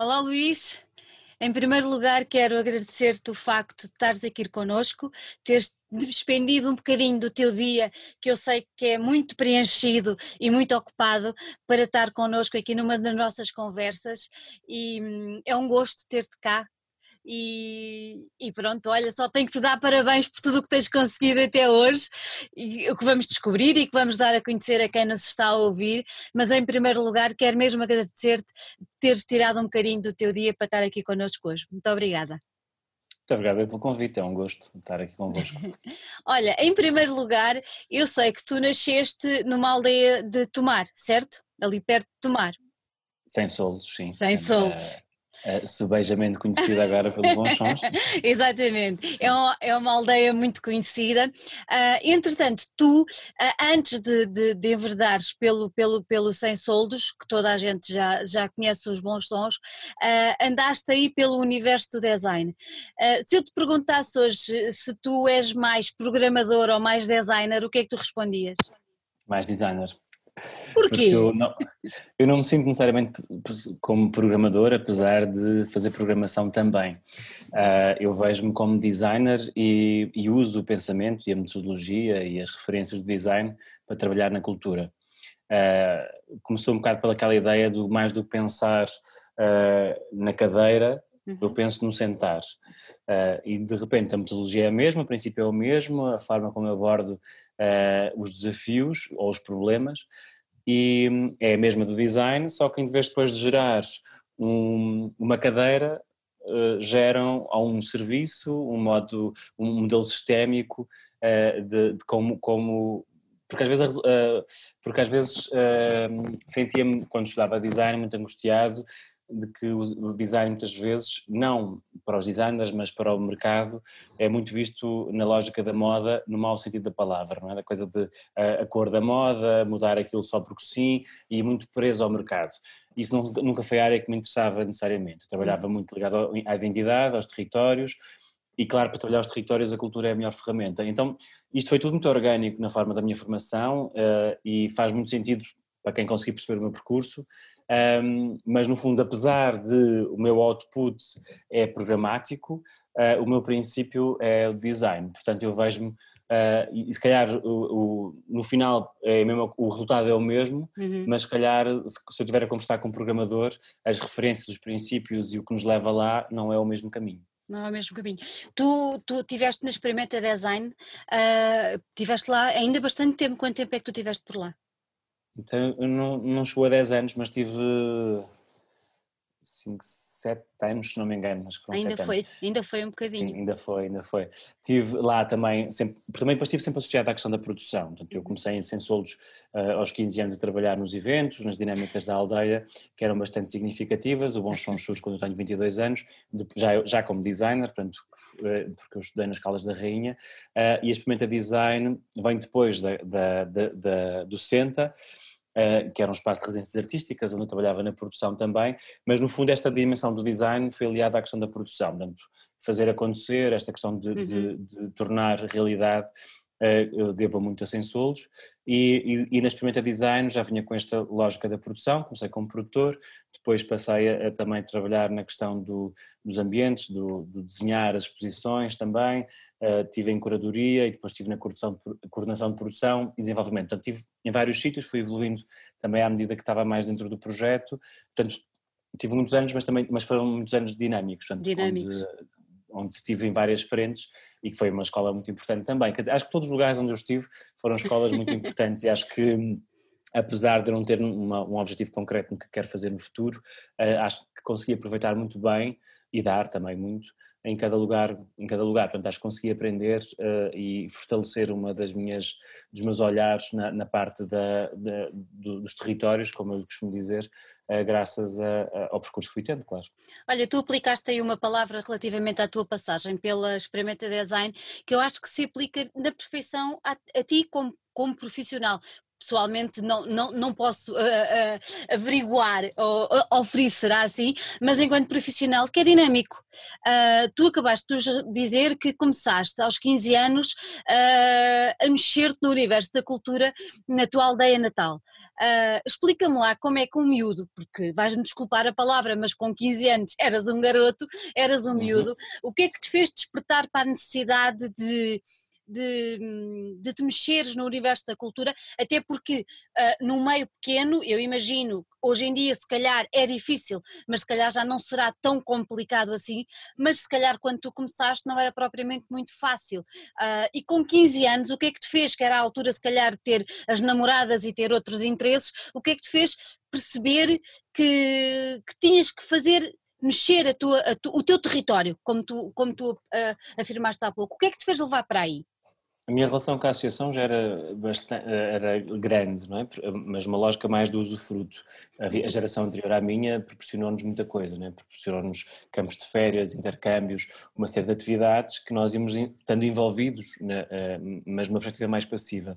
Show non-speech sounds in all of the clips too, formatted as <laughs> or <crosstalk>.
Olá Luís, em primeiro lugar quero agradecer-te o facto de estares aqui connosco, teres despendido um bocadinho do teu dia, que eu sei que é muito preenchido e muito ocupado, para estar connosco aqui numa das nossas conversas. E hum, é um gosto ter-te cá e, e, pronto, olha, só tenho que te dar parabéns por tudo o que tens conseguido até hoje e o que vamos descobrir e que vamos dar a conhecer a quem nos está a ouvir, mas em primeiro lugar quero mesmo agradecer-te teres tirado um bocadinho do teu dia para estar aqui connosco hoje. Muito obrigada. Muito obrigada pelo convite, é um gosto estar aqui convosco. <laughs> Olha, em primeiro lugar, eu sei que tu nasceste numa aldeia de Tomar, certo? Ali perto de Tomar. Sem soldos, sim. Sem soldos uh, subejamente conhecida agora pelos Bons Sons. <laughs> Exatamente, é uma, é uma aldeia muito conhecida. Uh, entretanto, tu, uh, antes de, de, de enverdares pelo, pelo, pelo Sem Soldos, que toda a gente já, já conhece os Bons Sons, uh, andaste aí pelo universo do design. se eu te perguntasse hoje se tu és mais programador ou mais designer, o que é que tu respondias? Mais designer. Porquê? Eu não, eu não me sinto necessariamente como programador, apesar de fazer programação também. Uh, eu vejo-me como designer e, e, uso o pensamento e a metodologia e as referências do design para trabalhar na cultura. Uh, começou um bocado pelaquela ideia do mais do que pensar uh, na cadeira, uhum. eu penso no sentar. e de repente a metodologia é a mesma, o princípio é o mesmo, a forma como eu abordo os desafios ou os problemas, e hum, é a mesma do design, só que em vez de depois de gerar um, uma cadeira, uh, geram a um serviço, um modo, um modelo sistémico uh, de, de, como, como porque às vezes, uh, porque às vezes sentia-me, quando estudava design, muito angustiado de que o design muitas vezes, não para os designers, mas para o mercado, é muito visto na lógica da moda, no mau sentido da palavra, não é? Da coisa de a, a cor da moda, mudar aquilo só porque sim, e muito preso ao mercado. Isso não, nunca foi a área que me interessava necessariamente. Trabalhava hum. muito ligado à identidade, aos territórios, e claro, para trabalhar os territórios a cultura é a melhor ferramenta. Então, isto foi tudo muito orgânico na forma da minha formação uh, e faz muito sentido para quem conseguir perceber o meu percurso um, mas no fundo, apesar de o meu output é programático, uh, o meu princípio é o design, portanto eu vejo-me, uh, e, se calhar o, o, no final é mesmo, o resultado é o mesmo, uhum. mas se calhar se, se eu estiver a conversar com um programador, as referências, os princípios e o que nos leva lá não é o mesmo caminho. Não é o mesmo caminho. Tu, tu tiveste na Experimenta Design, uh, tiveste lá ainda bastante tempo, quanto tempo é que tu tiveste por lá? Então não, não chegou a 10 anos, mas tive 5, 7 anos, se não me engano, acho que foram ainda foi, anos. Ainda foi um bocadinho. Sim, ainda foi, ainda foi. Tive lá também, sempre, também depois estive sempre associado à questão da produção, portanto eu uhum. comecei em Sensoldos uh, aos 15 anos a trabalhar nos eventos, nas dinâmicas da aldeia, que eram bastante significativas, o Bons São Chus quando eu tenho 22 anos, já, já como designer, portanto, uh, porque eu estudei nas Caldas da Rainha, uh, e a Experimenta Design vem depois da, da, da, da do Senta, que era um espaço de residências artísticas, onde eu trabalhava na produção também, mas no fundo esta dimensão do design foi aliada à questão da produção, portanto, fazer acontecer, esta questão de, uhum. de, de tornar realidade uh, eu devo muito a Sensolos e, e, e, na Experimenta Design já vinha com esta lógica da produção, comecei como produtor, depois passei a, a também trabalhar na questão do, dos ambientes, do, do, desenhar as exposições também, uh, tive em curadoria e depois estive na coordenação de, coordenação de produção e desenvolvimento. Portanto, estive em vários sítios, fui evoluindo também à medida que estava mais dentro do projeto. Portanto, tive muitos anos, mas também mas foram muitos anos dinâmicos. Portanto, dinâmicos. Onde, onde estive em várias frentes e que foi uma escola muito importante também. Quer dizer, acho que todos os lugares onde eu estive foram escolas muito <laughs> importantes e acho que apesar de não ter uma, um objetivo concreto no que quero fazer no futuro, uh, acho que consegui aproveitar muito bem e dar também muito em cada lugar, em cada lugar. Portanto, acho que consegui aprender uh, e fortalecer uma das minhas, dos meus olhares na, na parte da, da, dos territórios, como eu costumo dizer, uh, graças a, a, ao percurso que fui tendo, claro. Olha, tu aplicaste aí uma palavra relativamente à tua passagem pela Experimenta Design, que eu acho que se aplica na perfeição a, a ti como, como profissional, pessoalmente não, não, não posso uh, uh, averiguar ou, ou oferir, será assim, mas enquanto profissional que é dinâmico. Uh, tu acabaste de dizer que começaste aos 15 anos a mexer-te no universo da cultura na tua aldeia natal. Explica-me lá como é que um miúdo, porque vais-me desculpar a palavra, mas com 15 anos eras um garoto, eras um uhum. miúdo, o que é que te fez despertar para a necessidade de de, de te mexeres no universo da cultura, até porque uh, num meio pequeno, eu imagino, hoje em dia se calhar é difícil, mas se calhar já não será tão complicado assim, mas se calhar quando tu começaste não era propriamente muito fácil. Uh, e com 15 anos, o que é que te fez, que era a altura se calhar de ter as namoradas e ter outros interesses, o que é que te fez perceber que, que tinhas que fazer mexer a tua, a tu, o teu território, como tu, como tu uh, afirmaste há pouco. O que é que te fez levar para aí? A minha relação com a associação já era, bastante, era grande, não é? mas uma lógica mais do usufruto. A geração anterior à minha proporcionou-nos muita coisa, é? proporcionou-nos campos de férias, intercâmbios, uma série de atividades que nós íamos estando envolvidos, eh, mas numa perspectiva mais passiva.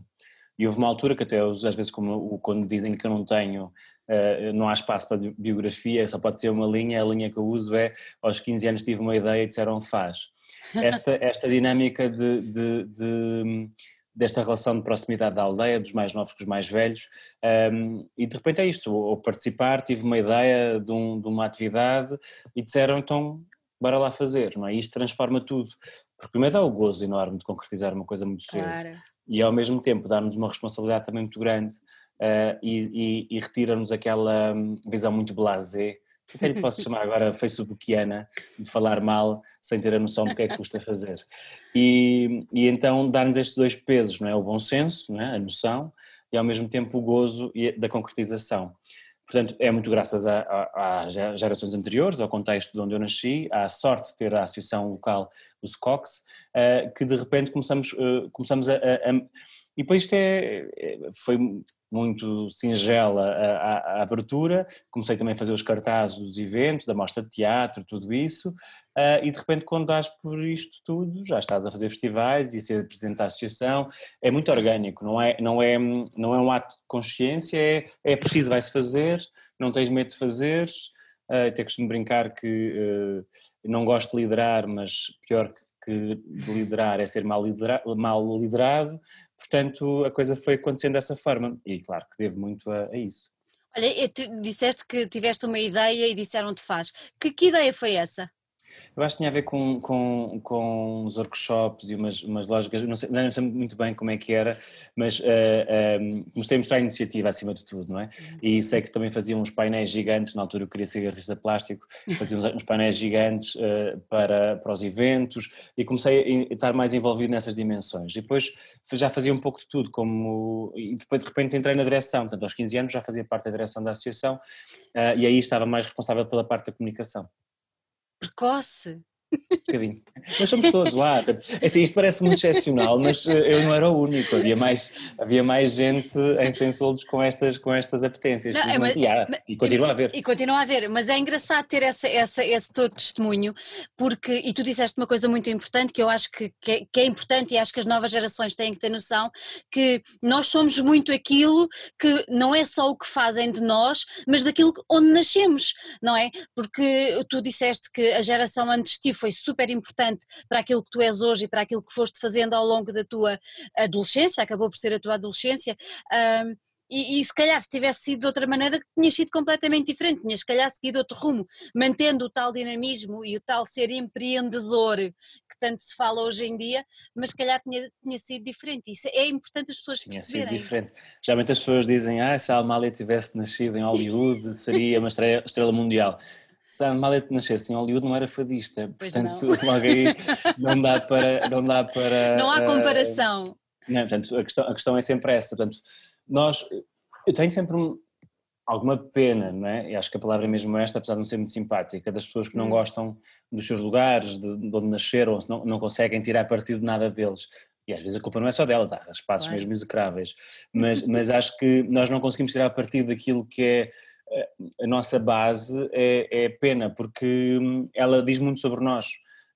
E houve uma altura que até às vezes como, quando dizem que eu não tenho, eh, não há espaço para biografia, só pode ser uma linha, a linha que eu uso é aos 15 anos tive uma ideia e disseram faz esta, esta dinâmica de, de, de, desta relação de proximidade da aldeia, dos mais novos com os mais velhos, um, e de repente é isto, ao participar tive uma ideia de, um, de, uma atividade e disseram então bora lá fazer, não é? Isto transforma tudo, porque primeiro dá o gozo enorme de concretizar uma coisa muito cedo claro. e ao mesmo tempo dá-nos uma responsabilidade também muito grande uh, e, e, e retira-nos aquela hum, visão muito blasé até lhe posso <laughs> chamar agora facebookiana, de falar mal sem ter a noção do que é que custa fazer. E, e então dá-nos estes dois pesos, não é? O bom senso, não é? a noção, e ao mesmo tempo o gozo da concretização. Portanto, é muito graças às gerações anteriores, ao contexto de onde eu nasci, à sorte de ter a associação local, o SCOX, eh, que de repente começamos, eh, começamos a, a, a e depois isto é, é foi muito singela a, a, a, abertura, comecei também a fazer os cartazes dos eventos, da mostra de teatro, tudo isso, uh, e de repente quando dás por isto tudo, já estás a fazer festivais e ser presidente da associação, é muito orgânico, não é, não é, não é um ato de consciência, é, é preciso, vai-se fazer, não tens medo de fazer, uh, até costumo brincar que uh, não gosto de liderar, mas pior que de liderar é ser mal, lidera mal liderado, Portanto, a coisa foi acontecendo dessa forma e claro que devo muito a, a isso. Olha, tu disseste que tiveste uma ideia e disseram-te faz. Que, que ideia foi essa? Eu acho que tinha a ver com, com, com uns workshops e umas, umas lógicas, não sei, não sei muito bem como é que era, mas uh, eh, um, ehm, mostrei a mostrar a iniciativa acima de tudo, não é? E sei que também faziam uns painéis gigantes, na altura eu queria ser artista plástico, faziam uns, uns painéis gigantes uh, para, para os eventos e comecei a estar mais envolvido nessas dimensões. E depois já fazia um pouco de tudo, como, e depois de repente entrei na direção, portanto aos 15 anos já fazia parte da direção da associação uh, e aí estava mais responsável pela parte da comunicação precoce. Um bocadinho. Mas somos todos lá. É assim, isto parece muito excepcional, mas eh, eu não era o único. Havia mais, havia mais gente em Sensoldos com estas, com estas apetências. Não, é, mas, e, há, e continua a haver. E continua a haver. Mas é engraçado ter essa, essa, esse todo testemunho, porque, e tu disseste uma coisa muito importante que eu acho que, que é, que, é, importante e acho que as novas gerações têm que ter noção, que nós somos muito aquilo que não é só o que fazem de nós, mas daquilo onde nascemos, não é? Porque tu disseste que a geração antes de ti foi super importante para aquilo que tu és hoje e para aquilo que foste fazendo ao longo da tua adolescência, acabou por ser a tua adolescência. Um, e, e, se calhar se tivesse sido de outra maneira tinha sido completamente diferente, tinha se calhar seguido outro rumo, mantendo o tal dinamismo e o tal ser empreendedor que tanto se fala hoje em dia, mas se calhar tinha, tinha sido diferente, isso é importante as pessoas tinha perceberem. Sido diferente, geralmente as pessoas dizem, ah se a Amália tivesse nascido em Hollywood seria uma estrela mundial, se a Amália nascesse em Hollywood não era fadista, pois portanto não. <laughs> logo aí não dá para... Não, dá para, não há comparação. Uh, não, portanto a questão, a questão é sempre essa, portanto nós, eu tenho sempre um, alguma pena, não é? E acho que a palavra é mesmo esta, apesar de não ser muito simpática, das pessoas que não hum. gostam dos seus lugares, de, de onde nasceram, não, não conseguem tirar partido de nada deles. E às vezes a culpa não é só delas, há espaços claro. mesmo execráveis. <laughs> Mas, mas acho que nós não conseguimos tirar partido daquilo que é a nossa base é, é, pena, porque hum, ela diz muito sobre nós.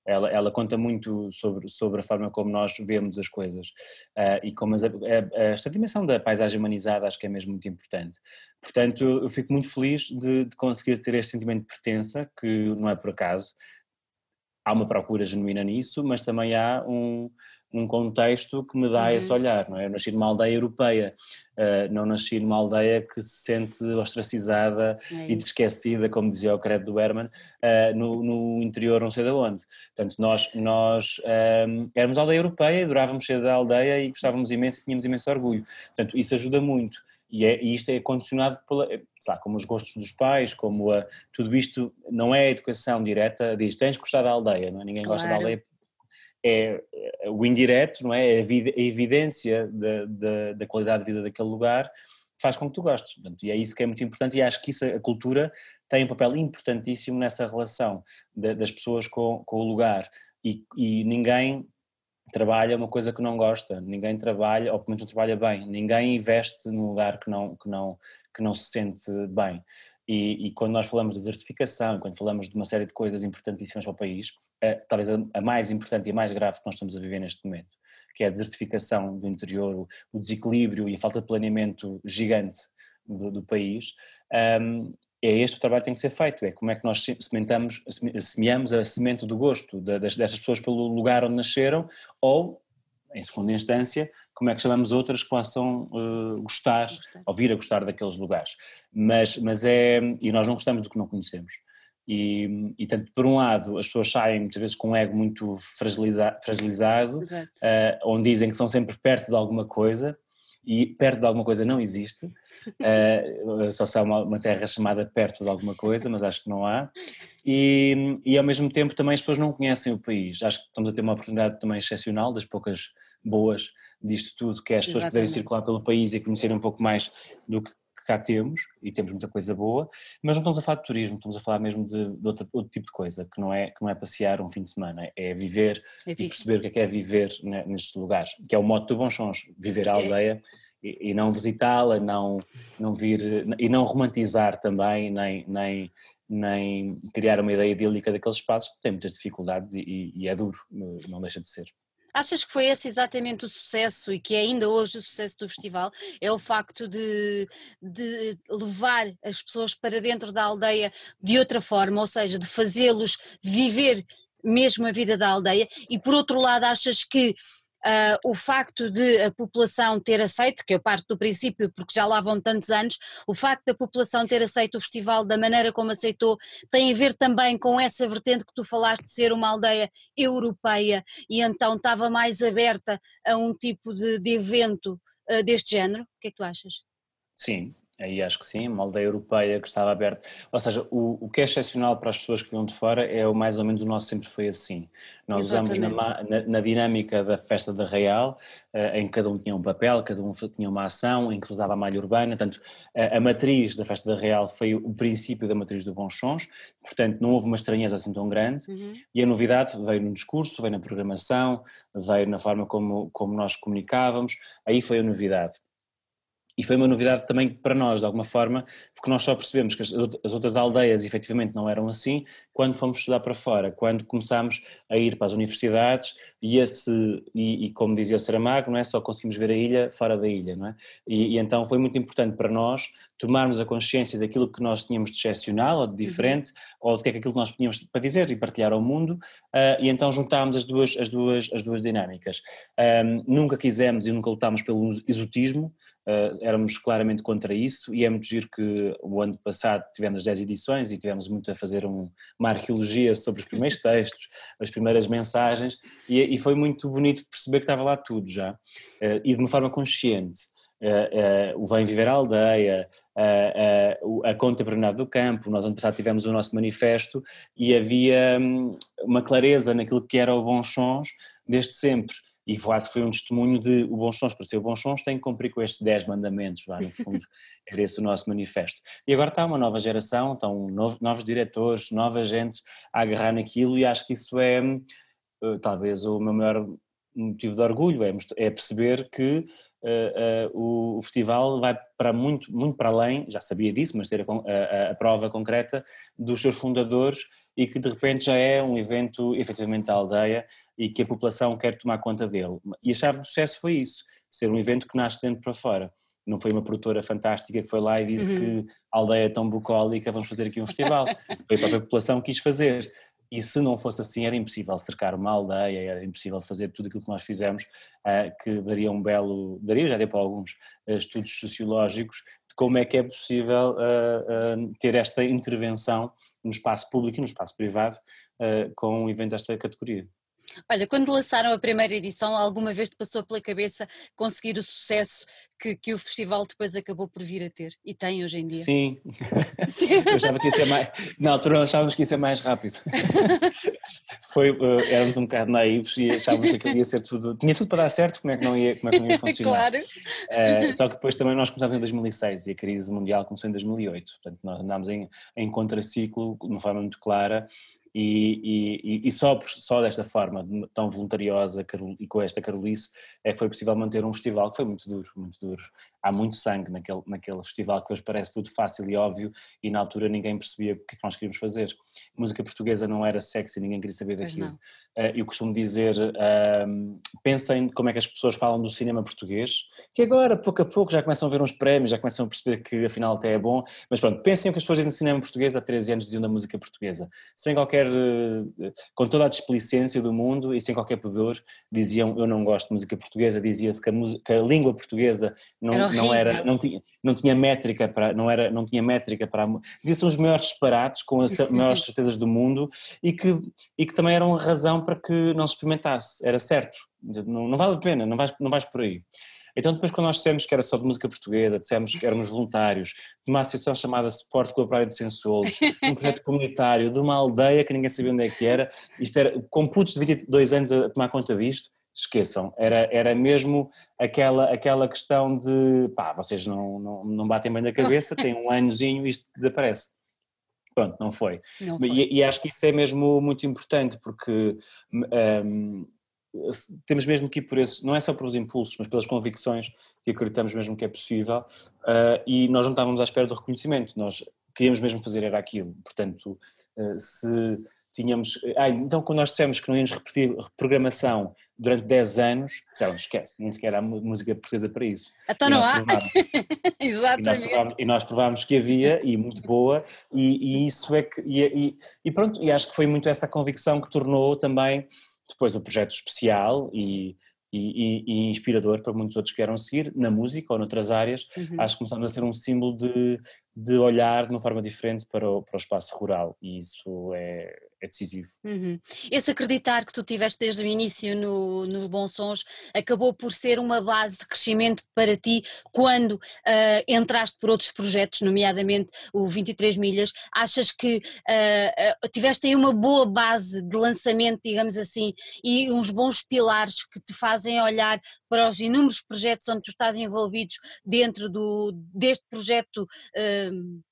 ela, ela conta muito sobre, sobre a forma como nós vemos as coisas uh, e como as, a, a, esta dimensão da paisagem humanizada acho que é mesmo muito importante. Portanto, eu fico muito feliz de, de conseguir ter este sentimento de pertença, que não é por acaso, há uma procura genuína nisso, mas também há um, um contexto que me dá uhum. esse olhar, não é? Eu nasci numa aldeia europeia, uh, não nasci numa aldeia que se sente ostracizada é e esquecida, como dizia o credo do Herman, uh, no, no, interior não sei de onde. Portanto, nós, nós um, eh, éramos aldeia europeia, adorávamos ser da aldeia e gostávamos imenso e tínhamos imenso orgulho. Portanto, isso ajuda muito. E, é, e, isto é condicionado pela, lá, como os gostos dos pais, como a, tudo isto não é educação direta, diz tens que gostar da aldeia, não é? ninguém claro. gosta da aldeia é, é o indireto, não é? A, evidência da, da, da, qualidade de vida daquele lugar faz com que tu gostes. Portanto, e é isso que é muito importante e acho que isso, a cultura tem um papel importantíssimo nessa relação de, das pessoas com, com o lugar e, e, ninguém trabalha uma coisa que não gosta, ninguém trabalha, ou pelo menos não trabalha bem, ninguém investe num lugar que não, que não, que não se sente bem. E, e, quando nós falamos de desertificação, quando falamos de uma série de coisas importantíssimas para o país, é, talvez a, a, mais importante e a mais grave que nós estamos a viver neste momento, que é a desertificação do interior, o, desequilíbrio e a falta de planeamento gigante do, do país, um, é este o trabalho que tem que ser feito, é como é que nós sementamos, semeamos a semente do gosto destas pessoas pelo lugar onde nasceram, ou, em segunda instância, como é que chamamos outras que possam uh, gostar, gostar, ou vir a gostar daqueles lugares. Mas, mas é, e nós não gostamos do que não conhecemos. E, e tanto, por um lado, as pessoas saem muitas vezes com um ego muito fragilizado, uh, onde dizem que são sempre perto de alguma coisa, e perto de alguma coisa não existe, uh, só se há uma, uma, terra chamada perto de alguma coisa, mas acho que não há, e, e ao mesmo tempo também as pessoas não conhecem o país, acho que estamos a ter uma oportunidade também excepcional, das poucas boas disto tudo, que é as pessoas Exatamente. poderem circular pelo país e conhecerem um pouco mais do que cá temos, e temos muita coisa boa, mas não estamos a falar de turismo, estamos a falar mesmo de, de outro, outro, tipo de coisa, que não, é, que não é passear um fim de semana, é viver é e perceber o que é que é viver nestes lugares, que é o modo do Bons Sons, viver a é. aldeia e, e não visitá-la, não, não vir, e não romantizar também, nem, nem, nem criar uma ideia idílica daqueles espaços, porque tem muitas dificuldades e, e é duro, não deixa de ser. Achas que foi esse exatamente o sucesso e que é ainda hoje o sucesso do festival? É o facto de, de levar as pessoas para dentro da aldeia de outra forma, ou seja, de fazê-los viver mesmo a vida da aldeia, e por outro lado, achas que uh, o facto de a população ter aceito, que eu parto do princípio porque já lá vão tantos anos, o facto da população ter aceito o festival da maneira como aceitou tem a ver também com essa vertente que tu falaste de ser uma aldeia europeia e então estava mais aberta a um tipo de, de evento uh, deste género? O que é que tu achas? Sim, Aí acho que sim, uma aldeia europeia que estava aberta. Ou seja, o, o que é excepcional para as pessoas que vinham de fora é o mais ou menos o nosso sempre foi assim. Nós Exatamente. usamos na, na, na, dinâmica da festa da Real, uh, em que cada um tinha um papel, cada um tinha uma ação, em que usava a malha urbana. Portanto, a, a, matriz da festa da Real foi o princípio da matriz do Bons Sons, portanto, não houve uma estranheza assim tão grande. Uhum. E a novidade veio no discurso, veio na programação, veio na forma como, como nós comunicávamos. Aí foi a novidade. E foi uma novidade também para nós, de alguma forma, porque nós só percebemos que as outras aldeias efetivamente não eram assim quando fomos estudar para fora, quando começámos a ir para as universidades e, esse, e, e como dizia o Saramago, não é só conseguimos ver a ilha fora da ilha, não é? E, e, então foi muito importante para nós tomarmos a consciência daquilo que nós tínhamos de excepcional ou de diferente, uhum. ou do que é aquilo que nós tínhamos para dizer e partilhar ao mundo, uh, e então juntámos as duas, as duas, as duas dinâmicas. Um, nunca quisemos e nunca lutámos pelo exotismo, Uh, éramos claramente contra isso e é muito giro que o ano passado tivemos 10 edições e tivemos muito a fazer um, uma arqueologia sobre os primeiros textos, as primeiras mensagens e, e, foi muito bonito perceber que estava lá tudo já uh, e de uma forma consciente. Uh, o Vem Viver à Aldeia, a contemporaneidade do campo, nós ano passado tivemos o nosso manifesto e havia um, uma clareza naquilo que era o Bons Sons desde sempre e quase foi um testemunho de o Bons Sons, para ser o Bons Sons tem que cumprir com estes 10 mandamentos, lá no fundo, <laughs> era esse o nosso manifesto. E agora está uma nova geração, estão novos, novos diretores, novas gentes a agarrar naquilo e acho que isso é eh, talvez o meu maior motivo de orgulho, é, é perceber que uh, o, o, festival vai para muito, muito para além, já sabia disso, mas ter a, a, a, prova concreta dos seus fundadores e que de repente já é um evento efetivamente da aldeia e que a população quer tomar conta dele. E a chave do sucesso foi isso, ser um evento que nasce dentro para fora. Não foi uma produtora fantástica que foi lá e disse uhum. que a aldeia é tão bucólica, vamos fazer aqui um festival. foi a própria população que quis fazer. E se não fosse assim, era impossível cercar uma aldeia, era impossível fazer tudo aquilo que nós fizemos, uh, que daria um belo, daria, já deu para alguns uh, estudos sociológicos, de como é que é possível uh, ter esta intervenção no espaço público e no espaço privado com um evento desta categoria. Olha, quando lançaram a primeira edição, alguma vez te passou pela cabeça conseguir o sucesso que, que o festival depois acabou por vir a ter e tem hoje em dia? Sim, Sim. eu achava que ia ser mais, na altura achávamos que ia ser mais rápido. <laughs> Foi, uh, éramos um bocado naivos e achávamos que aquilo ia ser tudo, tinha tudo para dar certo, como é que não ia, como é que não ia funcionar? claro. Uh, só que depois também nós começámos em 2006 e a crise mundial começou em 2008, portanto nós andámos em, em contraciclo de uma forma muito clara e, e, e, só, só desta forma, tão voluntariosa e com esta carolice, é que foi possível manter um festival que foi muito duro, muito duro. Há muito sangue naquele, naquele festival que hoje parece tudo fácil e óbvio e na altura ninguém percebia o que é que nós queríamos fazer. Música portuguesa não era sexy, ninguém queria saber daquilo. Uh, eu costumo dizer, pensem como é que as pessoas falam do cinema português, que agora, pouco a pouco, já começam a ver uns prémios, já começam a perceber que afinal até é bom, mas pronto, pensem o que as pessoas dizem do cinema português há 13 anos diziam da música portuguesa, sem qualquer, uh, com toda a desplicência do mundo e sem qualquer pudor, diziam eu não gosto de música portuguesa, dizia-se que, que, a língua portuguesa não era, não, era não, tinha, não tinha métrica para, não era, não tinha métrica para, dizia-se os maiores disparates com as <laughs> maiores certezas do mundo e que, e que também eram razão para que não se experimentasse, era certo, não, não vale a pena, não vais, não vais por aí. Então depois quando nós dissemos que era só de música portuguesa, dissemos que éramos voluntários, de uma associação chamada Suporte Colaborário de Sensolos, um projeto comunitário, de uma aldeia que ninguém sabia onde é que era, isto era, com putos de 22 anos a tomar conta disto, esqueçam, era, era mesmo aquela, aquela questão de pá, vocês não, não, não batem bem na cabeça, têm um anozinho e isto desaparece. Pronto, não foi. Não foi. E, e, acho que isso é mesmo muito importante porque um, temos mesmo que ir por esse, não é só pelos impulsos, mas pelas convicções que acreditamos mesmo que é possível uh, e nós não estávamos à espera do reconhecimento, nós queríamos mesmo fazer era aquilo, portanto uh, se tínhamos, ah, então quando nós dissemos que não íamos repetir reprogramação durante 10 anos, disseram, esquece, nem sequer há música portuguesa para isso. Então não há. <laughs> Exatamente. E nós, e nós, provámos que havia, e muito boa, e, e isso é que, e, e, pronto, e acho que foi muito essa convicção que tornou também depois o projeto especial e, e, e, inspirador para muitos outros que vieram seguir, na música ou noutras áreas, uhum. acho que começamos a ser um símbolo de, de olhar de uma forma diferente para o, para o espaço rural e isso é, é decisivo. Uhum. Esse acreditar que tu tiveste desde o início no, nos Bons Sons acabou por ser uma base de crescimento para ti quando uh, entraste por outros projetos, nomeadamente o 23 Milhas. Achas que uh, tiveste aí uma boa base de lançamento, digamos assim, e uns bons pilares que te fazem olhar para os inúmeros projetos onde tu estás envolvidos dentro do, deste projeto uh,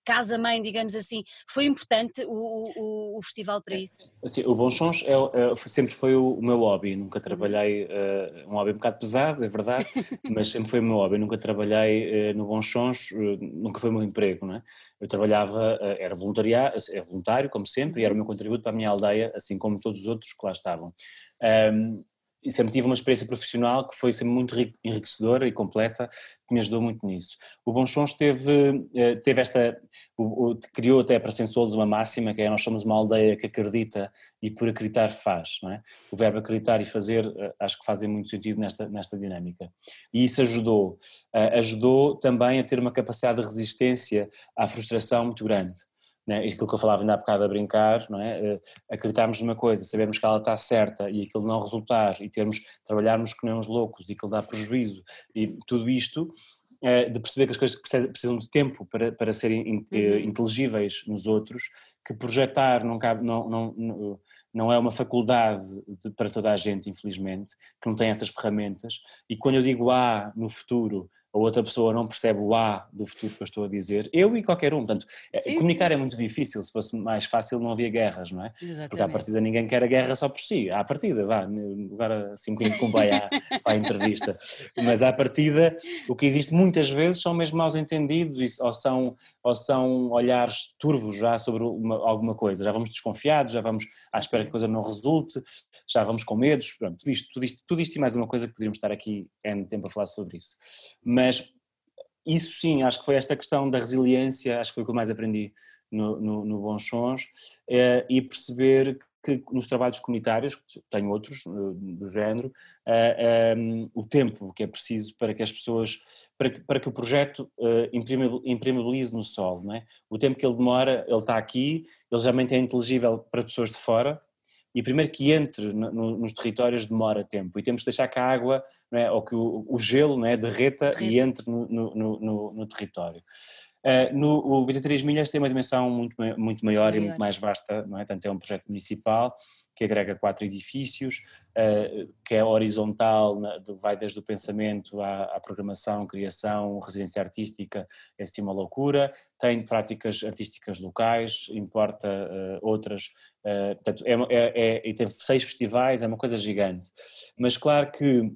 casa-mãe, digamos assim. Foi importante o, o, o festival para isso? Assim, o Bons Sons é, é, sempre foi o, meu hobby, nunca trabalhei, uh, um hobby um bocado pesado, é verdade, <laughs> mas sempre foi o meu hobby, nunca trabalhei uh, no Bons Sons, uh, nunca foi o meu emprego, não é? Eu trabalhava, era voluntário, era voluntário, como sempre, e era o meu contributo para a minha aldeia, assim como todos os outros que lá estavam. Um, e sempre tive uma experiência profissional que foi sempre muito enriquecedora e completa, que me ajudou muito nisso. O Bons Sons teve, eh, teve esta, o, o, criou até para Sensolos uma máxima que é nós somos uma aldeia que acredita e por acreditar faz, é? O verbo acreditar e fazer eh, acho que fazem muito sentido nesta, nesta dinâmica. E isso ajudou, eh, ajudou também a ter uma capacidade de resistência à frustração muito grande né, aquilo que eu falava ainda há bocado a brincar, não é? Uh, acreditarmos numa coisa, sabermos que ela está certa e aquilo não resultar e termos, trabalharmos que nem uns loucos e aquilo dá prejuízo e tudo isto, uh, de perceber que as coisas precisam de tempo para, para serem in, uh, uhum. inteligíveis nos outros, que projetar não, cabe, não, não, não, é uma faculdade de, para toda a gente, infelizmente, que não tem essas ferramentas e quando eu digo há no futuro a outra pessoa não percebe o A do futuro que eu estou a dizer, eu e qualquer um. Portanto, é, sim, comunicar sim. é muito difícil, se fosse mais fácil não havia guerras, não é? Exatamente. Porque à partida ninguém quer a guerra só por si, à partida, vá, agora assim como vai à, <laughs> à entrevista, mas à partida o que existe muitas vezes são mesmo maus entendidos ou são, ou são olhares turvos já sobre uma, alguma coisa, já vamos desconfiados, já vamos à espera que a coisa não resulte, já vamos com medos, pronto, tudo isto, tudo isto, tudo isto e mais uma coisa que poderíamos estar aqui em tempo a falar sobre isso. Mas isso sim, acho que foi esta questão da resiliência, acho que foi o que eu mais aprendi no, no, no Bons Sons, é, e perceber que nos trabalhos comunitários, tenho outros eh, do género, uh, um, o tempo que é preciso para que as pessoas, para que, para que o projeto imprimibilize no solo, não é? o tempo que ele demora, ele está aqui, ele geralmente é inteligível para pessoas de fora, e primeiro que entre no, no, nos territórios demora tempo, e temos que deixar que a água, não é? ou que o, o gelo não é? derreta, derreta. e entre no, no território. Uh, no, o 23 Milhas tem uma dimensão muito, muito maior, maior, e muito mais vasta, não é? Tanto é um projeto municipal que agrega quatro edifícios, uh, que é horizontal, vai desde o pensamento à, à, programação, criação, residência artística, é assim uma loucura, tem práticas artísticas locais, importa uh, outras, portanto, é, é, é, e tem seis festivais, é uma coisa gigante. Mas claro que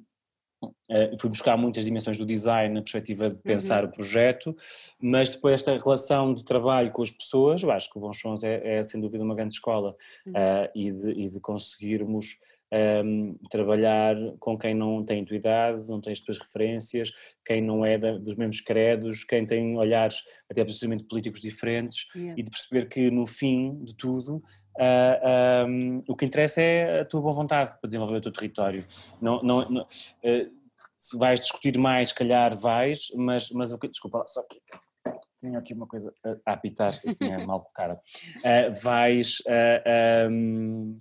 Uh, fui buscar muitas dimensões do design na perspectiva de pensar uhum. o projeto, mas depois esta relação de trabalho com as pessoas, eu acho que o Bons Sons é, é sem dúvida uma grande escola uhum. uh, e, de, e, de, conseguirmos um, ehm, trabalhar com quem não tem idade, não tem as tuas referências, quem não é da, dos mesmos credos, quem tem olhares até absolutamente políticos diferentes yeah. e de perceber que no fim de tudo Uh, ah, um, o que interessa é a tua boa vontade para desenvolver o teu território. Não, não, não uh, se vais discutir mais, se calhar vais, mas, mas o que, desculpa, só que tinha aqui uma coisa a, apitar, eu <laughs> tinha mal colocada. Uh, vais. Um,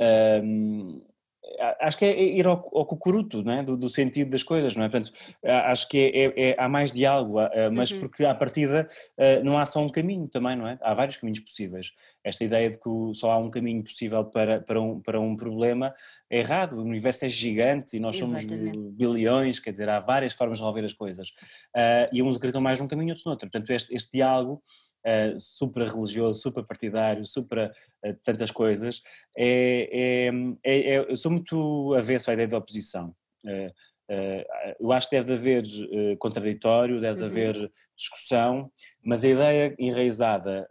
um, acho que é ir ao, ao cucuruto, não é? do, do, sentido das coisas, não é? Portanto, acho que é, é, é há mais diálogo, mas uhum. porque à partida não há só um caminho também, não é? Há vários caminhos possíveis. Esta ideia de que só há um caminho possível para, para, um, para um problema é errado, o universo é gigante e nós somos bilhões, quer dizer, há várias formas de resolver as coisas. e uns acreditam mais num caminho, outros no outro. Portanto, este, este diálogo uh, super religioso, super partidário, super uh, tantas coisas, é, é, é, é, eu sou muito avesso à ideia da oposição. Uh, eu acho que deve haver contraditório, deve uhum. haver discussão, mas a ideia enraizada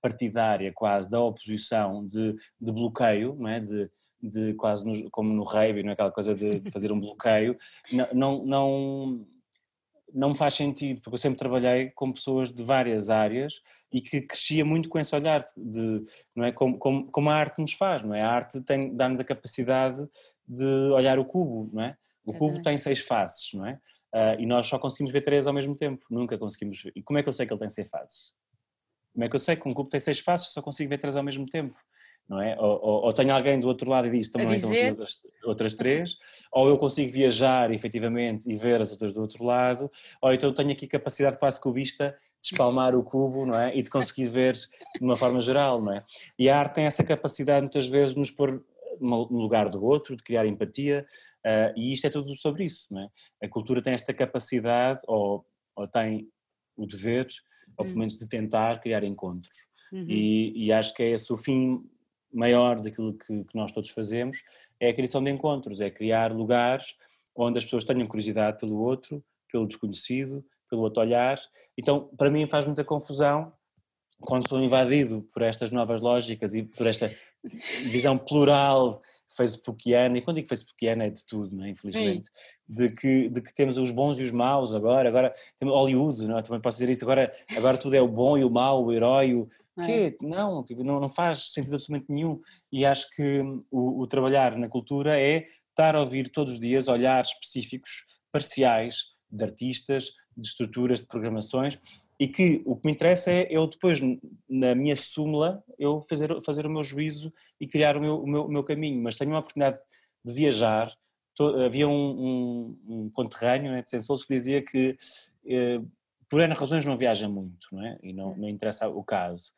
partidária quase da oposição de, de bloqueio, não é? de, de quase no, como no rave, não é aquela coisa de, de fazer um bloqueio, não, não, não me faz sentido, porque eu sempre trabalhei com pessoas de várias áreas e que crescia muito com esse olhar de, não é, como, como, como a arte nos faz, não é? A arte tem dá-nos a capacidade de olhar o cubo, não é? O cubo tem seis faces, não é? Uh, e nós só conseguimos ver três ao mesmo tempo, nunca conseguimos ver. E como é que eu sei que ele tem seis faces? Como é que eu sei que um cubo tem seis faces só consigo ver três ao mesmo tempo? Não é? Ou, ou, ou tenho alguém do outro lado e diz também estão outras, outras três, ou eu consigo viajar efetivamente e ver as outras do outro lado, ou então tenho aqui capacidade quase cubista de espalmar o cubo, não é? E de conseguir ver de uma forma geral, não é? E a arte tem essa capacidade muitas vezes de nos pôr no lugar do outro, de criar empatia, uh, e isto é tudo sobre isso, não é? A cultura tem esta capacidade, ou, ou tem o dever, ou pelo hum. menos de tentar criar encontros. Uhum. E, e, acho que é esse o fim maior daquilo que, que, nós todos fazemos é a criação de encontros, é criar lugares onde as pessoas tenham curiosidade pelo outro, pelo desconhecido, pelo outro olhar. Então, para mim faz muita confusão quando sou invadido por estas novas lógicas e por esta visão plural facebookiana, e quando digo facebookiana é de tudo, não é? infelizmente, de que, de que temos os bons e os maus agora, agora temos Hollywood, não é? também posso dizer isso, agora, agora tudo é o bom e o mau, o herói, o, é. Não, tipo, não, não faz sentido absolutamente nenhum. E acho que o, o, trabalhar na cultura é estar a ouvir todos os dias olhares específicos, parciais, de artistas, de estruturas, de programações, e que o que me interessa é eu depois, na minha súmula, eu fazer, fazer o meu juízo e criar o meu, o meu, o meu caminho. Mas tenho uma oportunidade de viajar. havia um, um, um conterrâneo né, de Sensoulos que dizia que eh, por N razões não viaja muito, não é? E não, não interessa o caso.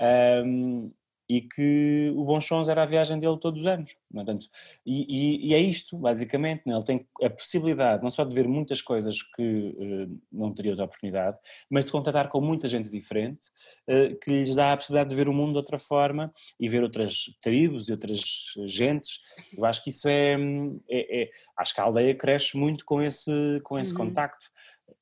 Um, e que o Bons Sons era a viagem dele todos os anos. Portanto, e, e, e, é isto, basicamente. Né? Ele tem a possibilidade não só de ver muitas coisas que uh, não teria outra oportunidade, mas de contatar com muita gente diferente, uh, que lhes dá a possibilidade de ver o mundo de outra forma e ver outras tribos e outras gentes. Eu acho que isso é. é, é acho que a aldeia cresce muito com esse, com esse uhum. contacto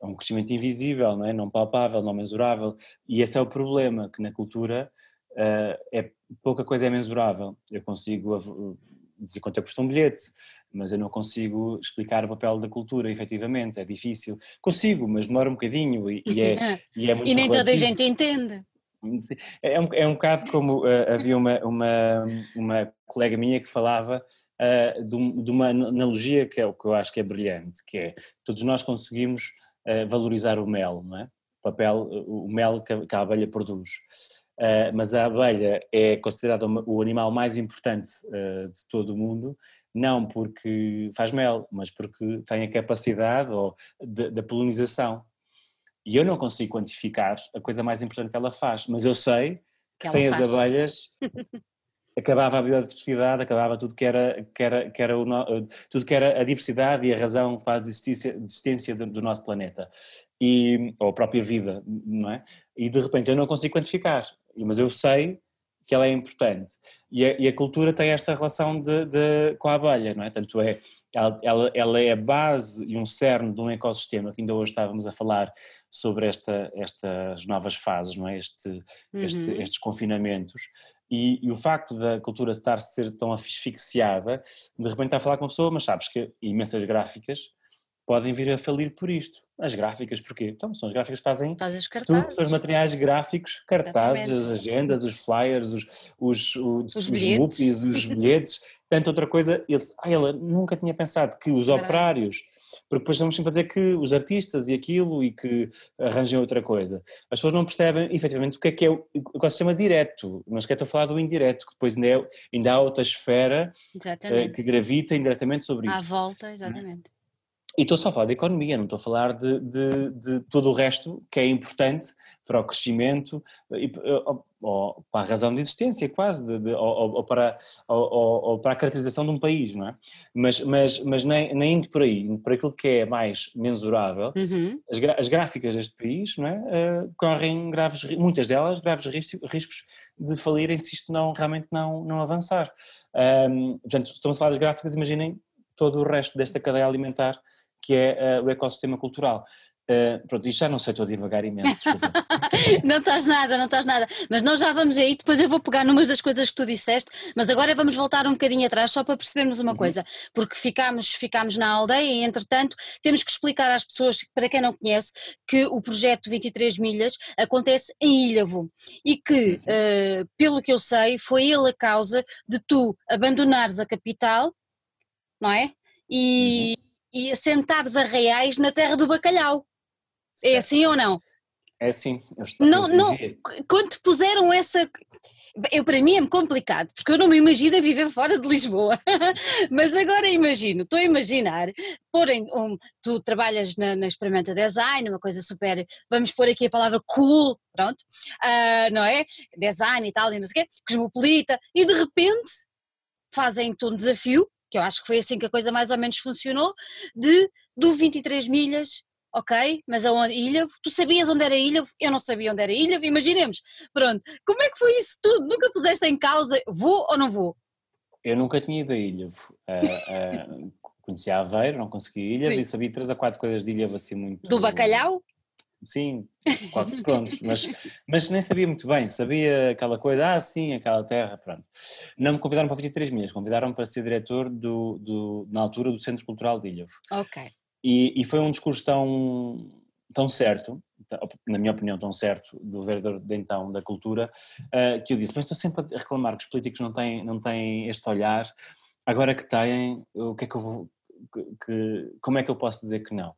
é um crescimento invisível, não, é? não palpável, não mensurável, e esse é o problema, que na cultura uh, é, pouca coisa é mensurável. Eu consigo dizer quanto é que custa um bilhete, mas eu não consigo explicar o papel da cultura, efetivamente, é difícil. Consigo, mas demora um bocadinho e, e é, <laughs> e é muito E nem relativo. toda a gente entende. É um, é um bocado como uh, havia uma, uma, uma colega minha que falava uh, de, de, uma analogia que, é, que eu acho que é brilhante, que é todos nós conseguimos valorizar o mel, não é? O papel, o mel que a, abelha produz. Uh, mas a abelha é considerada o animal mais importante uh, de todo o mundo, não porque faz mel, mas porque tem a capacidade da polinização. E eu não consigo quantificar a coisa mais importante que ela faz, mas eu sei que, que sem as abelhas <laughs> acabava a biodiversidade, acabava tudo que era, que era, que era o, tudo que era a diversidade e a razão para a existência, existência do, do nosso planeta e, ou a própria vida, não é? E de repente eu não consigo quantificar, mas eu sei que ela é importante. E a, e a cultura tem esta relação de, de, com a abelha, não é? Tanto é, ela, ela, ela, é a base e um cerne de um ecossistema, que ainda hoje estávamos a falar sobre esta, estas novas fases, não é? Este, uhum. este, estes confinamentos. E, e, o facto da cultura estar a ser tão asfixiada, de repente está a falar com uma pessoa, mas sabes que imensas gráficas podem vir a falir por isto. As gráficas, porquê? Então, são as gráficas que fazem Faz tudo, os materiais gráficos, cartazes, Exatamente. as agendas, os flyers, os, os, os, os, bilhetes. os <laughs> bilhetes, tanta outra coisa. Eles, ah, ela nunca tinha pensado que os operários, porque depois estamos sempre a dizer que os artistas e aquilo e que arranjem outra coisa. As pessoas não percebem efetivamente o que é que é o ecossistema direto, mas que é a falar do indireto, que depois ainda, é, ainda há outra esfera uh, que gravita indiretamente sobre isso. À volta, exatamente. E estou só a falar de economia, não estou a falar de, de, de todo o resto que é importante para o crescimento e, ou, ou para a razão de existência quase, de, de, ou, ou, para, ou, para a caracterização de um país, não é? Mas, mas, mas nem, nem indo por aí, indo por aquilo que é mais mensurável, uhum. as, as, gráficas deste país não é? Uh, correm graves, muitas delas graves riscos de falirem se isto não, realmente não, não avançar. Um, portanto, estamos a falar das gráficas, imaginem todo o resto desta cadeia alimentar que é uh, o ecossistema cultural. Uh, pronto, isto já não sei, estou a divagar imenso, <laughs> não estás nada, não estás nada, mas nós já vamos aí, depois eu vou pegar numas das coisas que tu disseste, mas agora vamos voltar um bocadinho atrás só para percebermos uma uhum. coisa, porque ficámos, ficámos na aldeia e entretanto temos que explicar às pessoas, para quem não conhece, que o projeto 23 milhas acontece em Ilhavo e que, uh, pelo que eu sei, foi ele a causa de tu abandonares a capital, não é? E... Uhum e assentares arraiais na terra do bacalhau. É assim ou não? É assim. não, não, quando puseram essa. Eu, para mim é complicado, porque eu não me imagino a viver fora de Lisboa. <laughs> Mas agora imagino, estou a imaginar, porém, um, tu trabalhas na, na, Experimenta Design, uma coisa super, vamos pôr aqui a palavra cool, pronto, uh, não é? Design e tal, e não sei o quê, cosmopolita, e de repente fazem-te um desafio que eu acho que foi assim que a coisa mais ou menos funcionou, de do 23 milhas, ok, mas aonde Ilha, tu sabias onde era Ilha, eu não sabia onde era Ilha, imaginemos, pronto, como é que foi isso tudo? Nunca puseste em causa, vou ou não vou? Eu nunca tinha ido a Ilha, uh, uh, <laughs> conhecia Aveiro, não consegui Ilha, e sabia três a quatro coisas de Ilha assim muito... Do bacalhau? Sim, pronto, mas, mas nem sabia muito bem, sabia aquela coisa, ah sim, aquela terra, pronto. Não me convidaram para 23 milhas, convidaram para ser diretor do, do, na altura do Centro Cultural de Ilhavo. Ok. E, e foi um discurso tão, tão certo, na minha opinião tão certo, do vereador de então da cultura, uh, que eu disse, mas estou sempre a reclamar que os políticos não têm, não têm este olhar, agora que têm, o que é que eu vou, que, como é que eu posso dizer que não?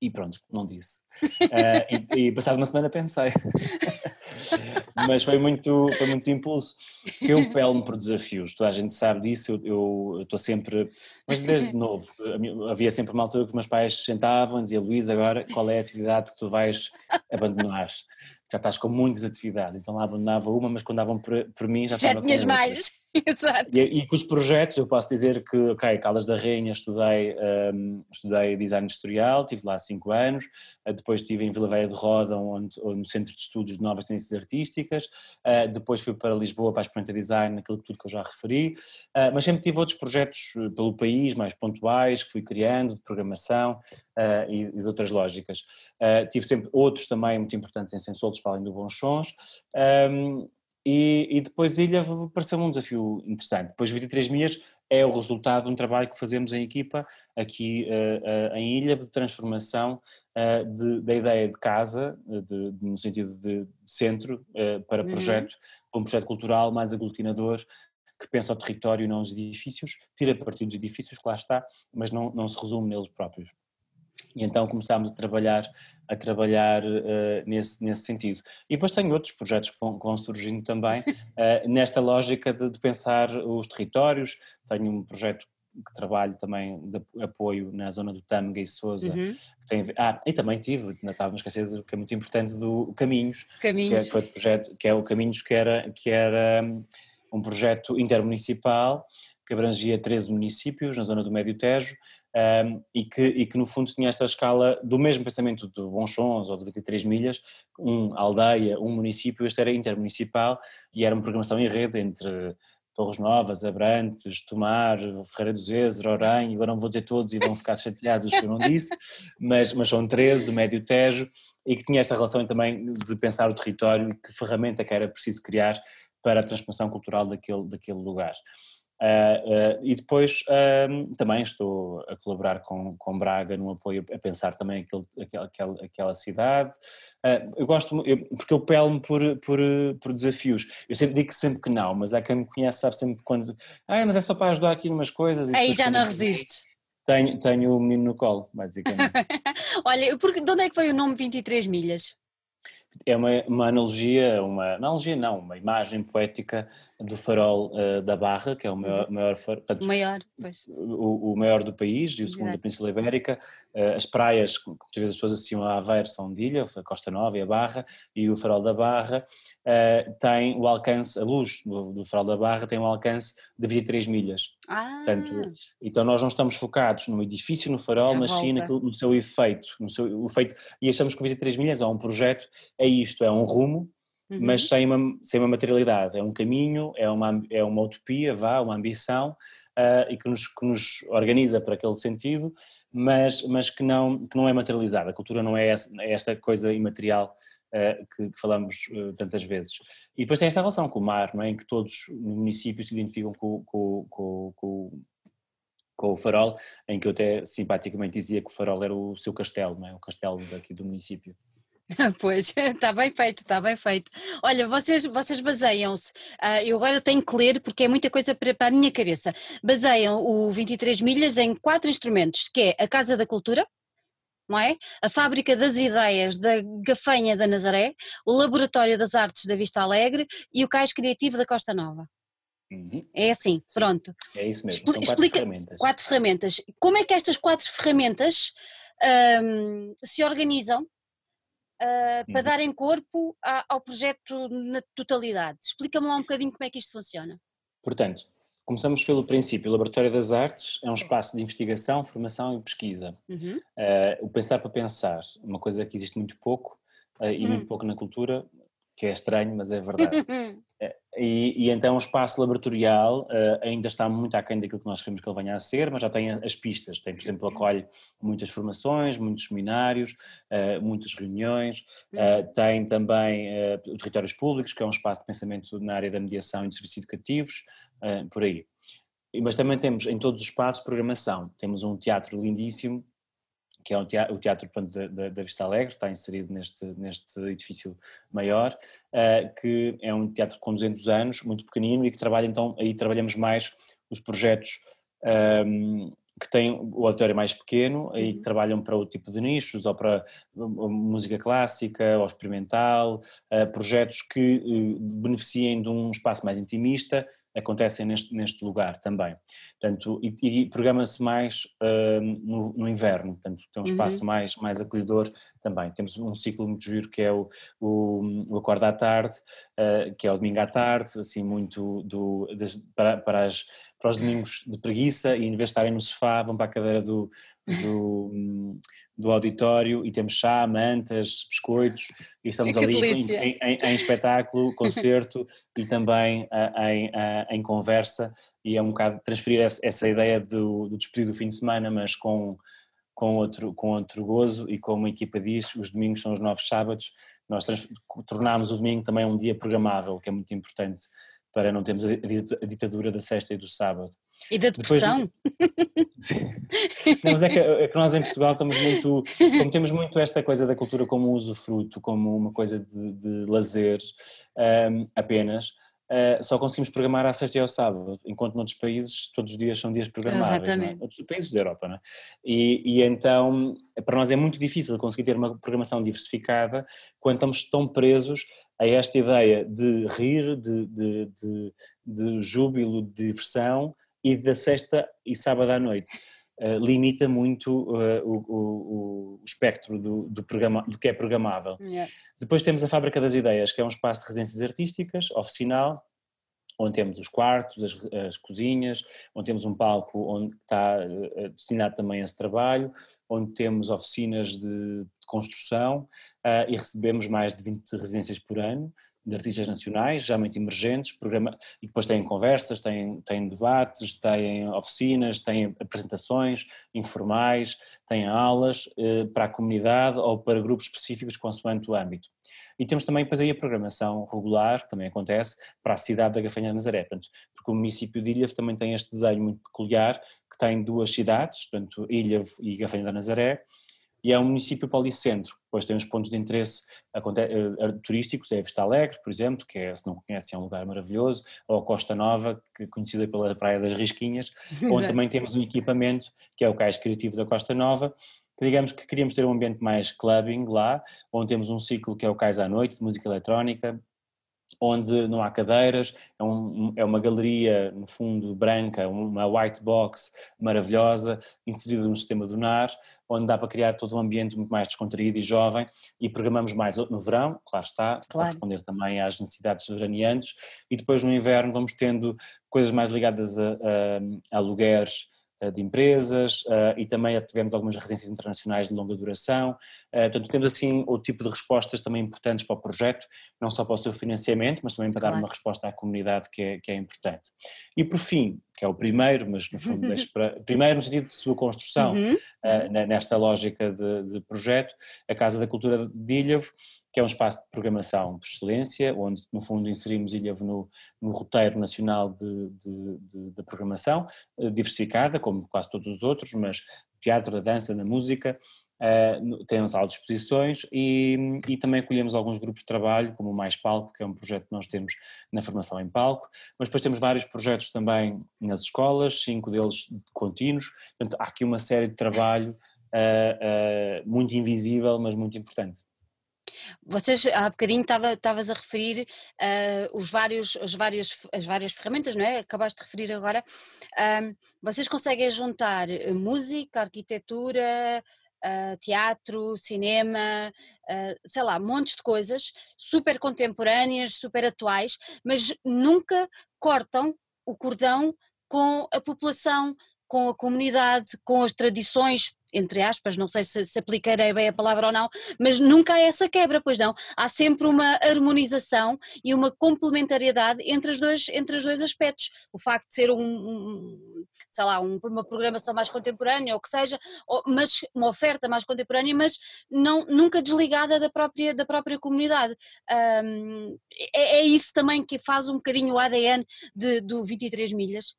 E pronto, não disse. Uh, e, e passado uma semana pensei. <laughs> Mas foi muito, foi muito impulso. Eu pelo-me por desafios, toda a gente sabe disso, eu estou sempre. Mas desde <laughs> novo, havia sempre uma altura que os meus pais sentavam e diziam: Luís, agora qual é a atividade que tu vais abandonar? já estás com muitas atividades, então lá abandonava uma, mas quando davam por, por mim já, já tinhas mais. <laughs> Exato. E, e, com os projetos eu posso dizer que, ok, Caldas da Rainha estudei, um, estudei design industrial, estive lá cinco anos, uh, depois estive em Vila Velha de Roda, onde, onde, no Centro de Estudos de Novas Tendências Artísticas, uh, depois fui para Lisboa para experimentar design, aquilo tudo que eu já referi, uh, mas sempre tive outros projetos pelo país, mais pontuais, que fui criando, de programação e, e, de outras lógicas. tive sempre outros também muito importantes em Sensolos, para além do Bons Sons, um, e, e depois Ilha pareceu-me um desafio interessante. Depois 23 milhas é o resultado de um trabalho que fazemos em equipa aqui uh, uh, em Ilha de transformação uh, de, da ideia de casa, de, de, no sentido de, centro, para uhum. projeto, um projeto cultural mais aglutinador, que pensa o território e não os edifícios, tira partido dos edifícios, que lá está, mas não, não se resume neles próprios. E então começámos a trabalhar, a trabalhar uh, nesse, nesse sentido. E depois tenho outros projetos que vão, que vão surgindo também uh, <laughs> nesta lógica de, de, pensar os territórios. Tenho um projeto que trabalho também de apoio na zona do Tâmega e Sousa. Uhum. Que tem, ah, e também tive, estava a esquecer que é muito importante, do Caminhos. Caminhos. Que é, foi o projeto, que é o Caminhos que era, que era um projeto intermunicipal que abrangia 13 municípios na zona do Médio Tejo um, e, que, e que no fundo tinha esta escala do mesmo pensamento de Bonchons ou de 23 milhas, um aldeia, um município, este era intermunicipal e era uma programação em rede entre Torres Novas, Abrantes, Tomar, Ferreira do Zezer, Orem, agora não vou dizer todos e vão ficar chateados que eu não disse, mas, mas são 13 do Médio Tejo e que tinha esta relação também de pensar o território e que ferramenta que era preciso criar para a transformação cultural daquele, daquele lugar. Uh, uh, e depois uh, também estou a colaborar com, com Braga no apoio a pensar também aquele, aquela, aquela cidade. eu gosto, eu, porque eu pelo-me por, por, por desafios. Eu sempre digo sempre que não, mas há quem me conhece sabe sempre quando. Ah, mas é só para ajudar aqui umas coisas. Aí já não resistes. Tenho, tenho o menino no colo, basicamente. <laughs> Olha, porque, de onde é que foi o nome 23 milhas? É uma, uma analogia, uma, analogia não, uma imagem poética do farol uh, da Barra, que é o maior, uhum. maior, portanto, maior. O, o, maior do país e o segundo Exato. da Península Ibérica. Uh, as praias, que muitas vezes as pessoas associam a Aveiro, são de Ilha, a Costa Nova e a Barra, e o farol da Barra uh, tem o alcance, a luz do, do, farol da Barra tem um alcance de 23 milhas. Ah. Portanto, então nós não estamos focados no edifício, no farol, mas sim naquilo, no seu efeito, no seu efeito, e achamos que 23 milhas é um projeto, é isto, é um rumo, uhum. mas sem uma, sem uma materialidade. É um caminho, é uma, é uma utopia, vá, uma ambição, uh, e que nos, que nos organiza para aquele sentido, mas, mas que, não, que não é materializada. A cultura não é, essa, é esta coisa imaterial que, que, falamos uh, tantas vezes. E depois tem esta relação com o mar, não é? em que todos no município se identificam com, com, com, com com o farol, em que eu até simpaticamente dizia que o farol era o seu castelo, não é? o castelo daqui do município. <laughs> Pois, está bem feito, está bem feito. Olha, vocês, vocês baseiam-se, uh, eu agora tenho que ler porque é muita coisa para, para a minha cabeça. Baseiam o 23 milhas em quatro instrumentos, que é a Casa da Cultura, não é? A Fábrica das Ideias da Gafanha da Nazaré, o Laboratório das Artes da Vista Alegre e o Cais Criativo da Costa Nova. Uhum. É assim, pronto. É isso mesmo, Expl quatro explica, ferramentas. Quatro ferramentas. Como é que estas quatro ferramentas um, se organizam uh, para uhum. darem corpo a, ao projeto na totalidade. Explica-me lá um bocadinho como é que isto funciona. Portanto, começamos pelo princípio. O Laboratório das Artes é um espaço de investigação, formação e pesquisa. Uhum. Uh, o pensar para pensar, uma coisa que existe muito pouco uh, e uhum. muito pouco na cultura, que é estranho, mas é verdade. <laughs> Eh, e, e, então o espaço laboratorial ainda está muito aquém daquilo que nós queremos que ele venha a ser, mas já tem as pistas. Tem, por exemplo, acolhe muitas formações, muitos seminários, muitas reuniões. Uh, tem também o Territórios Públicos, que é um espaço de pensamento na área da mediação e de serviços educativos, por aí. Mas também temos em todos os espaços programação. Temos um teatro lindíssimo que é o teatro, o teatro da, da, Vista Alegre, está inserido neste, neste edifício maior, uh, que é um teatro com 200 anos, muito pequenino e que trabalha então, aí trabalhamos mais os projetos um, que têm o auditório mais pequeno, aí que uhum. trabalham para outro tipo de nichos, ou para música clássica, ou experimental, uh, projetos que uh, beneficiem de um espaço mais intimista, acontecem neste, neste lugar também. Portanto, e, e programa-se mais uh, no, no, inverno, portanto tem um espaço uhum. mais, mais acolhedor também. Temos um ciclo muito giro que é o, o, o Acorda à Tarde, uh, que é o domingo à tarde, assim muito do, das, para, para, as, para os domingos de preguiça e em vez de estarem no sofá vão para a cadeira do, do, do auditório e temos chá, mantas, biscoitos e estamos ali em, em, em, espetáculo, <laughs> concerto e também em, em, conversa. E é um bocado transferir essa, essa ideia do, do despedido do fim de semana, mas com, com, outro, com outro gozo e como a equipa diz, os domingos são os novos sábados, nós tornámos o domingo também um dia programável, que é muito importante para não termos a ditadura da sexta e do sábado. E da depressão? Depois, <laughs> sim. Não, mas é que, é que, nós em Portugal estamos muito, como temos muito esta coisa da cultura como usufruto, como uma coisa de, de lazer um, apenas, Uh, só conseguimos programar à sexta e ao sábado, enquanto noutros países todos os dias são dias programáveis, é? Exatamente. É? outros países da Europa, não é? E, e, então para nós é muito difícil conseguir ter uma programação diversificada quando estamos tão presos a esta ideia de rir, de, de, de, de júbilo, de diversão e da sexta e sábado à noite. Uh, limita muito uh, o, o, o, espectro do, do, programa, do que é programável. Yeah. Depois temos a Fábrica das Ideias, que é um espaço de residências artísticas, oficinal, onde temos os quartos, as, as cozinhas, onde temos um palco onde está uh, destinado também a esse trabalho, onde temos oficinas de, de construção uh, e recebemos mais de 20 residências por ano de artistas nacionais, geralmente emergentes, programa, e depois têm conversas, têm, têm debates, têm oficinas, têm apresentações informais, têm aulas eh, para a comunidade ou para grupos específicos consoante o âmbito. E temos também depois aí a programação regular, que também acontece, para a cidade da Gafanha de Nazaré, portanto, porque o município de Ilhavo também tem este desenho muito peculiar, que tem duas cidades, portanto, Ilhavo e Gafanha da Nazaré, e é um município policentro, depois tem uns pontos de interesse eh, turísticos, é a Vista Alegre, por exemplo, que é, se não conhecem, é um lugar maravilhoso, ou a Costa Nova, que é conhecida pela Praia das Risquinhas, <laughs> onde também temos um equipamento, que é o Cais Criativo da Costa Nova, que digamos que queríamos ter um ambiente mais clubbing lá, onde temos um ciclo que é o Cais à Noite, de música eletrónica, onde não há cadeiras, é, um, é, uma galeria, no fundo, branca, uma white box maravilhosa, inserida no sistema do NAR, onde dá para criar todo um ambiente muito mais descontraído e jovem, e programamos mais no verão, claro está, claro. para responder também às necessidades soberaniantes, e depois no inverno vamos tendo coisas mais ligadas a, a, a alugueres, de empresas uh, e também tivemos algumas residências internacionais de longa duração. Uh, portanto, temos assim o tipo de respostas também importantes para o projeto, não só para o seu financiamento, mas também para claro. dar uma resposta à comunidade que é, que é importante. E por fim, que é o primeiro, mas no fundo, <laughs> para, primeiro no sentido de sua construção, uhum. uh, nesta lógica de, de, projeto, a Casa da Cultura de Ilhavo, que é um espaço de programação por excelência, onde no fundo inserimos Ilhavo no, no roteiro nacional de, de, de, de programação, uh, diversificada, como quase todos os outros, mas teatro, a dança, na música, Uh, temos aulas de exposições e, e, também acolhemos alguns grupos de trabalho, como o Mais Palco, que é um projeto que nós temos na formação em palco, mas depois temos vários projetos também nas escolas, cinco deles contínuos, portanto há aqui uma série de trabalho uh, uh, muito invisível, mas muito importante. Vocês, há bocadinho estavas a referir uh, os vários, os vários, as várias ferramentas, não é? Acabaste de referir agora. Uh, vocês conseguem juntar música, arquitetura, uh, teatro, cinema, sei lá, montes de coisas super contemporâneas, super atuais, mas nunca cortam o cordão com a população, com a comunidade, com as tradições entre aspas, não sei se, se aplicarei bem a palavra ou não, mas nunca há essa quebra, pois não. Há sempre uma harmonização e uma complementariedade entre, os dois, entre os dois aspectos. O facto de ser um, um sei lá, um, uma programação mais contemporânea, ou que seja, ou, mas uma oferta mais contemporânea, mas não, nunca desligada da própria, da própria comunidade. Um, é, é, isso também que faz um bocadinho o ADN de, do 23 milhas.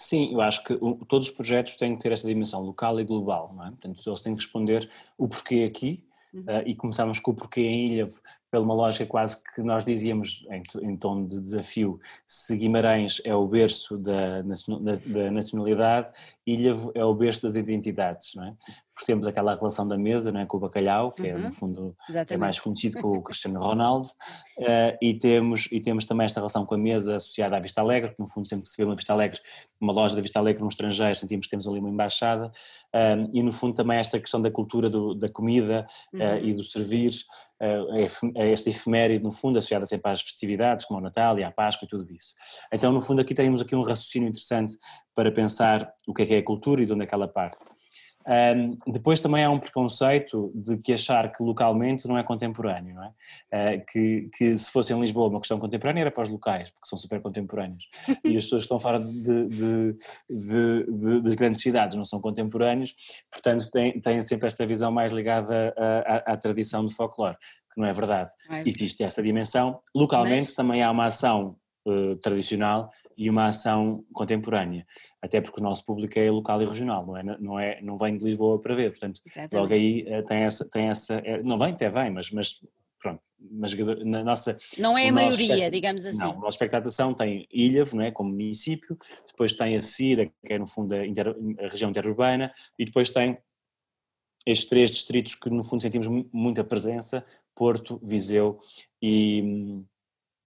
Sim, eu acho que o, todos os projetos têm que ter esta dimensão local e global, não é? Portanto, eles têm que responder o porquê aqui, Uhum. Uh, e começámos com o porquê em Ilha, pela uma lógica quase que nós dizíamos em, em tom de desafio, se Guimarães é o berço da, da nacionalidade, Ilhavo é o berço das identidades, não é? Porque temos aquela relação da mesa, não é, com o bacalhau, que uhum. é no fundo é mais conhecido com o <laughs> Cristiano Ronaldo, uh, e temos e temos também esta relação com a mesa associada à Vista Alegre, que no fundo sempre que se vê uma Vista Alegre, uma loja da Vista Alegre no estrangeiro, sentimos que temos ali uma embaixada, uh, e no fundo também esta questão da cultura do, da comida uh, uhum. e do servir, é esta efeméride, no fundo, associada sempre às festividades, como o Natal e a Páscoa e tudo isso. Então, no fundo, aqui temos aqui um raciocínio interessante para pensar o que é que é a cultura e de onde é que ela parte. Um, depois também há um preconceito de que achar que localmente não é contemporâneo, não é? Uh, que, que, se fosse em Lisboa uma questão contemporânea era para os locais, porque são super contemporâneos. E as pessoas que estão fora de, de, de, das grandes cidades não são contemporâneos, portanto têm, têm sempre esta visão mais ligada à, à, à tradição do folclore, que não é verdade. É. Existe essa dimensão. Localmente Mas... também há uma ação uh, tradicional e uma ação contemporânea, até porque o nosso público é local e regional, não é, não, é, não vem de Lisboa para ver, portanto, Exatamente. logo aí eh, tem essa, tem essa é, não vem, até vem, mas, mas pronto, mas na nossa... Não é a maioria, digamos assim. Não, a nossa expectação tem Ilhavo, não é, como município, depois tem a Cira, que é no fundo a, inter, a região interurbana, e depois tem estes três distritos que no fundo sentimos muita presença, Porto, Viseu e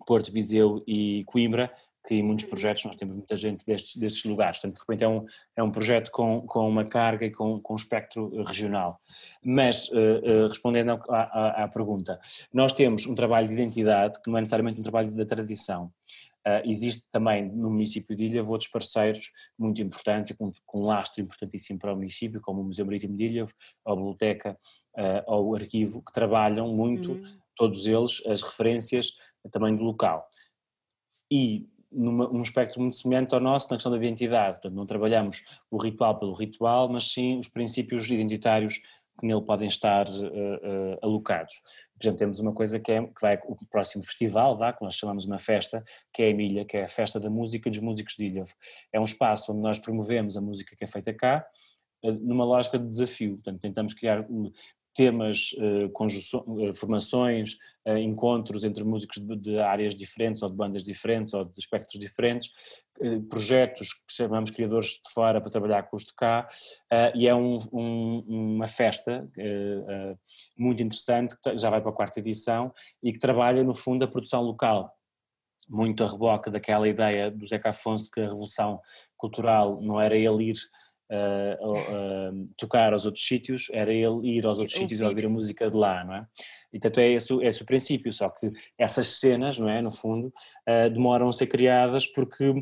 Porto, Viseu e Coimbra, que em muitos projetos nós temos muita gente destes, destes lugares, portanto de repente é um, é um projeto com, com uma carga e com, com um espectro regional. Mas, uh, uh, respondendo à, à, à, pergunta, nós temos um trabalho de identidade que não é necessariamente um trabalho da tradição. Uh, existe também no município de Ilhavo outros parceiros muito importantes, com, com um lastro importantíssimo para o município, como o Museu Marítimo de Ilhavo, a Biblioteca, ou o Arquivo, que trabalham muito, uhum. todos eles, as referências também do local. E numa, num espectro muito semelhante ao nosso na questão da identidade. Portanto, não trabalhamos o ritual pelo ritual, mas sim os princípios identitários que nele podem estar uh, uh, alocados. Já temos uma coisa que, é, que vai o próximo festival, vá, que nós chamamos uma festa, que é a Emília, que é a festa da música dos músicos de Ilhavo. É um espaço onde nós promovemos a música que é feita cá, numa lógica de desafio. Portanto, tentamos criar temas, uh, formações, uh, encontros entre músicos de, áreas diferentes ou de bandas diferentes ou de espectros diferentes, projetos que chamamos criadores de fora para trabalhar com os de cá e é um, um, uma festa muito interessante que já vai para a quarta edição e que trabalha no fundo a produção local. Muito a reboca daquela ideia do Zeca Afonso de que a revolução cultural não era ele ir uh, uh, tocar aos outros sítios, era ele ir aos outros sítios e ouvir a música de lá, não é? E tanto é esse, é esse o princípio, só que essas cenas, não é, no fundo, uh, demoram a ser criadas porque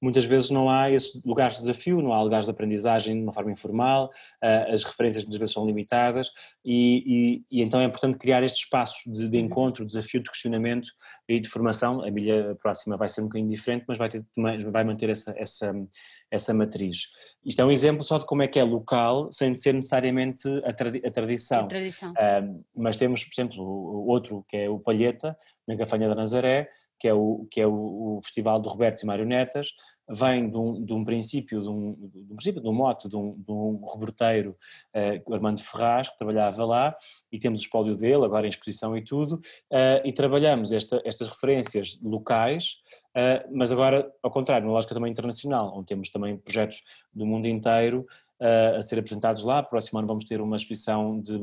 muitas vezes não há esses lugares de desafio, não há lugares de aprendizagem de uma forma informal, uh, as referências muitas vezes são limitadas e, e, e então é importante criar estes espaços de, de, uhum. encontro, de desafio, de questionamento e de formação. A milha próxima vai ser um bocadinho diferente, mas vai, ter, vai manter essa, essa essa matriz. Isto é um exemplo só de como é que é local, sem ser necessariamente a, tradi a tradição. A tradição. mas temos, por exemplo, outro que é o Palheta, na Gafanha da Nazaré, que é o, que é o, o Festival de Robertos e Marionetas, vem de um, de um princípio, de um, de um princípio, de um mote de um, de um uh, Armando Ferraz, que trabalhava lá, e temos o espólio dele, agora em exposição e tudo, uh, e trabalhamos esta, estas referências locais, uh, mas agora ao contrário, numa lógica também internacional, onde temos também projetos do mundo inteiro a ser apresentados lá. Próximo ano vamos ter uma exposição de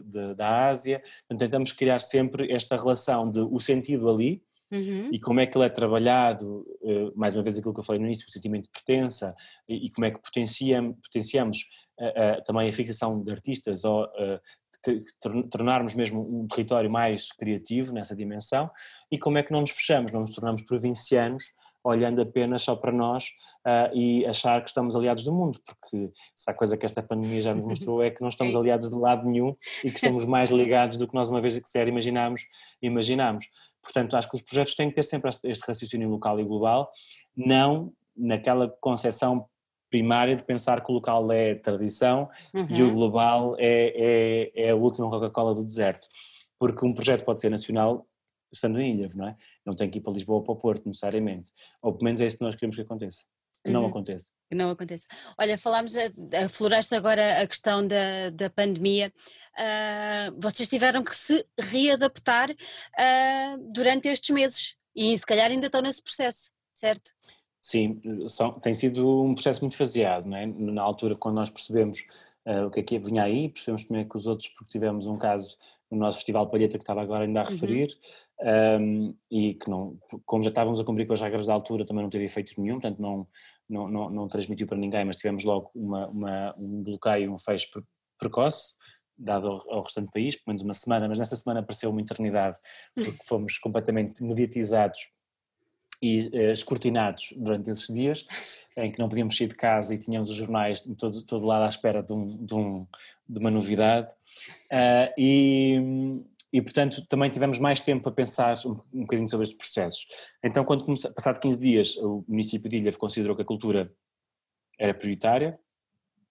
de, da Ásia. Então, tentamos criar sempre esta relação de o sentido ali, Uhum. E como é que ele é trabalhado, eh, mais uma vez aquilo que eu falei no início, o sentimento de pertença, e, como é que potenciamos, potenciamos também a fixação de artistas ou tornarmos mesmo um território mais criativo nessa dimensão, e como é que não nos fechamos, não nos tornamos provincianos olhando apenas só para nós uh, e achar que estamos aliados do mundo, porque se há coisa que esta pandemia já nos <laughs> mostrou é que não estamos aliados de lado nenhum e que estamos mais ligados do que nós uma vez que sequer imaginámos, imaginámos. Portanto, acho que os projetos têm que ter sempre este raciocínio local e global, não naquela concepção primária de pensar que o local é tradição uhum. e o uhum. global é, é, é a última Coca-Cola do deserto. Porque um projeto pode ser nacional estando em Ilha, não é? Não tem que ir para Lisboa ou para o Porto, necessariamente. Ou pelo menos é isso que nós queremos que aconteça. que uhum. não aconteça. Que não aconteça. Olha, falámos, afloraste agora a questão da, da pandemia. Uh, vocês tiveram que se readaptar uh, durante estes meses e se calhar ainda estão nesse processo, certo? Sim, são, tem sido um processo muito faseado, não é? Na altura, quando nós percebemos uh, o que é que vinha aí, percebemos primeiro que os outros, porque tivemos um caso no nosso Festival Palheta que estava agora ainda a uhum. referir, uhum. Um, e que não, como já estávamos a cumprir com as regras da altura, também não teve efeito nenhum, portanto não, não, não, não transmitiu para ninguém, mas tivemos logo uma, uma, um bloqueio, um fecho precoce, dado ao, ao, restante país, pelo menos uma semana, mas nessa semana apareceu uma eternidade, porque <laughs> fomos completamente mediatizados e uh, escrutinados durante esses dias, em que não podíamos sair de casa e tínhamos os jornais de todo, todo lado à espera de, um, de, um, de uma novidade. Uh, e, e, portanto, também tivemos mais tempo a pensar um, um bocadinho sobre estes processos. Então, quando comece, passado 15 dias, o município de Ilha considerou que a cultura era prioritária,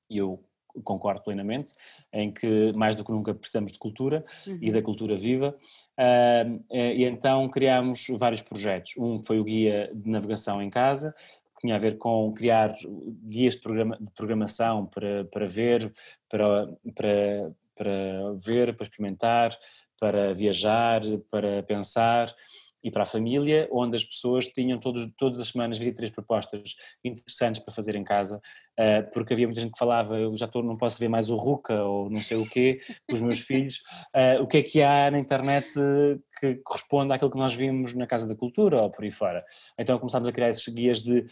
e eu concordo plenamente, em que mais do que nunca precisamos de cultura uhum. e da cultura viva, uh, e então criámos vários projetos. Um foi o guia de navegação em casa, que tinha a ver com criar guias de, programa, de programação para, para ver, para, para, para ver, para experimentar, para viajar, para pensar, e para a família, onde as pessoas tinham todos, todas as semanas 23 propostas interessantes para fazer em casa, uh, porque havia muita gente que falava, eu já estou, não posso ver mais o Ruca ou não sei o quê, com os meus filhos, uh, o que é que há na internet que corresponde àquilo que nós vimos na Casa da Cultura ou por aí fora. Então começámos a criar esses guias de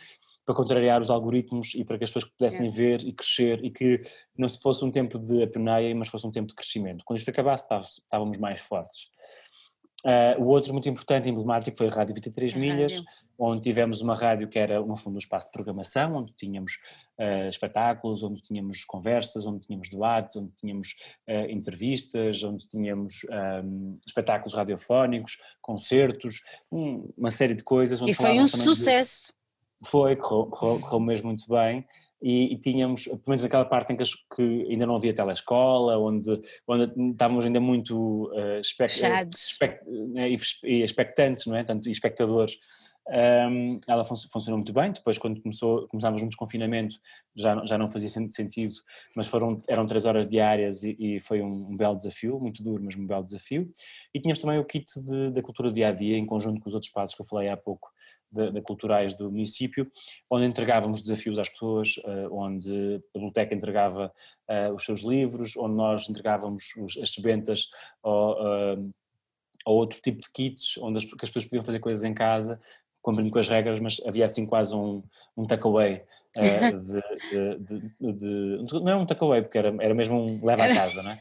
para contrariar os algoritmos e para que as pessoas pudessem é. ver e crescer e que não fosse um tempo de apeneia, mas fosse um tempo de crescimento. Quando isto acabasse, estávamos mais fortes. Uh, o outro muito importante e emblemático foi a Rádio 23 a Milhas, rádio. onde tivemos uma rádio que era, no fundo, um espaço de programação, onde tínhamos uh, espetáculos, onde tínhamos conversas, onde tínhamos debates, onde tínhamos uh, entrevistas, onde tínhamos um, espetáculos radiofónicos, concertos, um, uma série de coisas. e foi um sucesso. De... Foi, correu, correu, correu mesmo muito bem e, e, tínhamos, pelo menos aquela parte em que, que ainda não havia telescola, onde, onde estávamos ainda muito uh, expect, expect, e expectantes, não é? Tanto espectadores. Um, ela fun funcionou muito bem, depois quando começou, começámos um desconfinamento já, já não fazia sentido, mas foram, eram três horas diárias e, e foi um, um, belo desafio, muito duro, mas um belo desafio. E tínhamos também o kit da cultura do dia-a-dia, -dia, em conjunto com os outros passos que eu falei há pouco, de, culturais do município, onde entregávamos desafios às pessoas, uh, onde a biblioteca entregava uh, os seus livros, onde nós entregávamos os, as sebentas ou, uh, ou outro tipo de kits, onde as, as pessoas podiam fazer coisas em casa, cumprindo com as regras, mas havia assim quase um, um takeaway <laughs> uh, de, de, de, não é um takeaway, porque era, era mesmo um leva a casa, não é?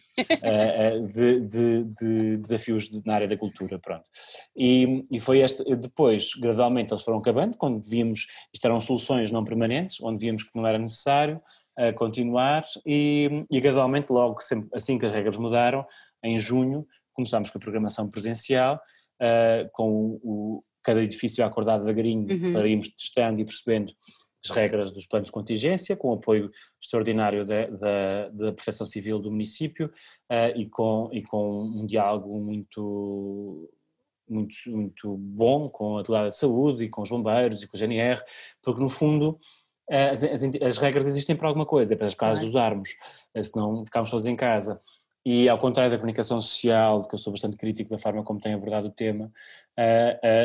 Uh, de, desafios na área da cultura, pronto. E, e foi este, depois, gradualmente, eles foram acabando, quando vimos, isto eram soluções não permanentes, onde víamos que não era necessário uh, continuar, e, e gradualmente, logo sempre, assim que as regras mudaram, em junho, começámos com a programação presencial, com o, cada edifício acordado devagarinho uhum. para irmos testando e percebendo as regras dos planos de contingência, com o apoio extraordinário da, da, da Proteção Civil do município uh, e, com, e com um diálogo muito, muito, muito bom com a delegada de saúde e com os bombeiros e com a GNR, porque no fundo uh, as, as, as, regras existem para alguma coisa, é para, claro. as usarmos, uh, senão ficamos todos em casa. E ao contrário da comunicação social, que eu sou bastante crítico da forma como tem abordado o tema,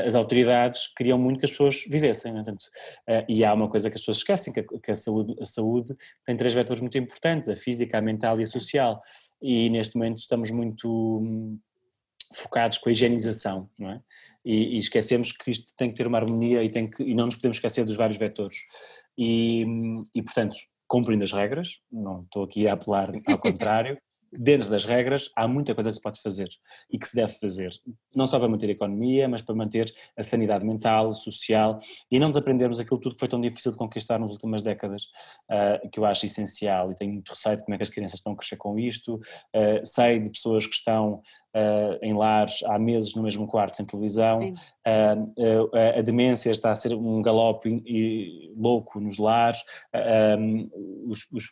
as autoridades queriam muito que as pessoas vivessem. Né? Portanto, e há uma coisa que as pessoas esquecem, que a saúde, a saúde tem três vetores muito importantes, a física, a mental e a social. E neste momento estamos muito hum, focados com a higienização, não é? E, e, esquecemos que isto tem que ter uma harmonia e, tem que, e não nos podemos esquecer dos vários vetores. E, hum, e portanto, cumprindo as regras, não estou aqui a apelar ao contrário, dentro das regras, há muita coisa que se pode fazer e que se deve fazer, não só para manter a economia, mas para manter a sanidade mental, social e não desaprendermos aquilo tudo que foi tão difícil de conquistar nas últimas décadas, uh, que eu acho essencial. E tenho muito receio de como é que as crianças estão a crescer com isto, uh, sei de pessoas que estão Uh, em lares há meses no mesmo quarto sem televisão, uh, uh, a demência está a ser um galope louco nos lares, um, os, os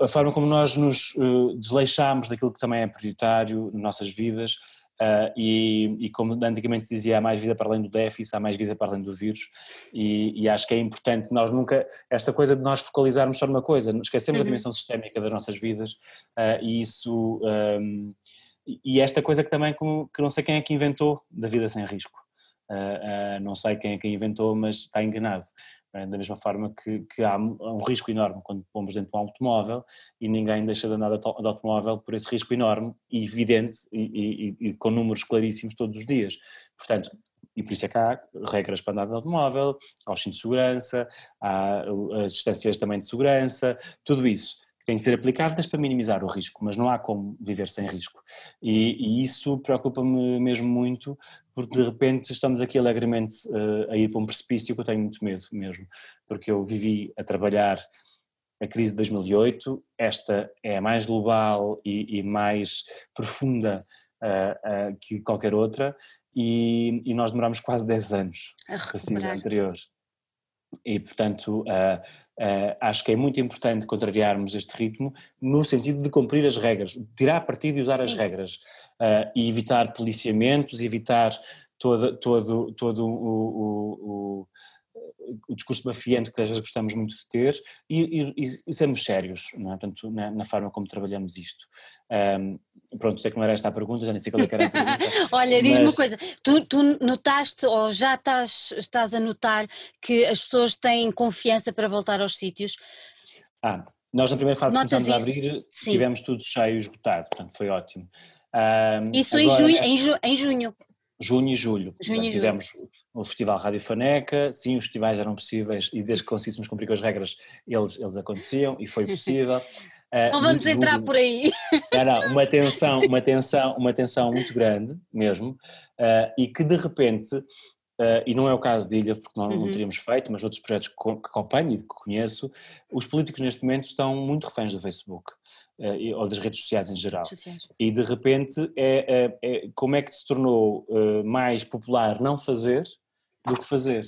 a forma como nós nos uh, desleixamos daquilo que também é prioritário nas nossas vidas Uh, e, e, como antigamente dizia, há mais vida para além do déficit, há mais vida para além do vírus, e, e, acho que é importante nós nunca, esta coisa de nós focalizarmos só numa coisa, esquecemos uhum. a dimensão sistémica das nossas vidas, uh, e isso, um, e esta coisa que também, que não sei quem é que inventou, da vida sem risco, não sei quem é que inventou, mas está enganado. É? Da mesma forma que, que, há um risco enorme quando pomos dentro de um automóvel e ninguém deixa de andar de automóvel por esse risco enorme e evidente e, e, e, com números claríssimos todos os dias. Portanto, e por isso é que há regras para andar de automóvel, há os cintos de segurança, há as distâncias também de segurança, tudo isso têm que ser aplicadas para minimizar o risco, mas não há como viver sem risco. E, e isso preocupa-me mesmo muito, porque de repente estamos aqui alegremente uh, a ir para um precipício que eu tenho muito medo mesmo, porque eu vivi a trabalhar a crise de 2008, esta é mais global e, e mais profunda uh, uh, que qualquer outra, e, e, nós demoramos quase 10 anos a assim, anterior. E, portanto, uh, uh, acho que é muito importante contrariarmos este ritmo no sentido de cumprir as regras, tirar partido e usar Sim. as regras uh, e evitar policiamentos, evitar todo, todo, todo o, o, o discurso mafiante que às vezes gostamos muito de ter e, e, e sermos sérios, é? Portanto, na, na, forma como trabalhamos isto. Um, pronto, sei que não era esta a pergunta, já nem sei qual é que era a <laughs> pergunta. Olha, diz-me uma coisa, tu, tu, notaste ou já estás, estás a notar que as pessoas têm confiança para voltar aos sítios? Ah, nós na primeira fase que começámos a abrir Sim. tivemos tudo cheio, esgotado, portanto foi ótimo. Um, Isso agora, em, junho, em, ju, em junho? Junho e julho. Junho tivemos julho. o Festival Rádio Faneca, sim, os festivais eram possíveis e desde que conseguíssemos cumprir com as regras, eles, eles aconteciam e foi possível. Uh, <laughs> não vamos entrar julho, por aí. <laughs> Não, não, uma tensão, uma tensão, uma tensão muito grande mesmo, uh, e que de repente, uh, e não é o caso de Ilha, porque nós uhum. não teríamos feito, mas outros projetos que acompanho e que conheço, os políticos neste momento estão muito reféns do Facebook. Uh, ou das redes sociais em geral. Sociais. E de repente, é, é, é, como é que se tornou uh, mais popular não fazer do que fazer?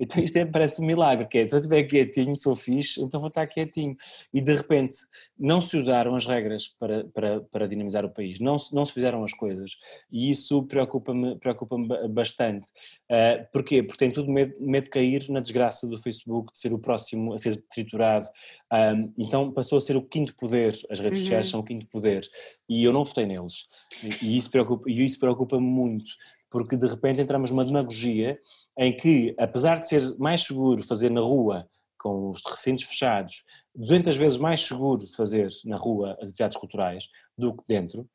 Então isto é, parece um milagre, que é, se eu estiver quietinho, sou fixe, então vou estar quietinho. E de repente não se usaram as regras para, para, para dinamizar o país, não se, não se fizeram as coisas. E isso preocupa-me preocupa bastante. Uh, porquê? Porque tem tudo medo, medo de cair na desgraça do Facebook, de ser o próximo a ser triturado. Um, então passou a ser o quinto poder, as redes uhum. sociais são o quinto poder. E eu não votei neles. E, e isso preocupa-me preocupa muito, porque de repente entramos numa demagogia em que, apesar de ser mais seguro fazer na rua, com os recintos fechados, 200 vezes mais seguro fazer na rua as atividades culturais do que dentro,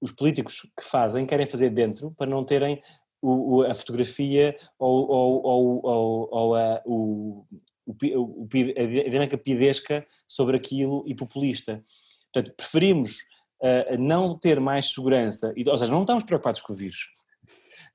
os políticos que fazem querem fazer dentro para não terem o, o, a fotografia ou, ou, ou, ou a, o, a dinâmica pidesca sobre aquilo e populista. Portanto, preferimos uh, não ter mais segurança, ou seja, não estamos preocupados com o vírus,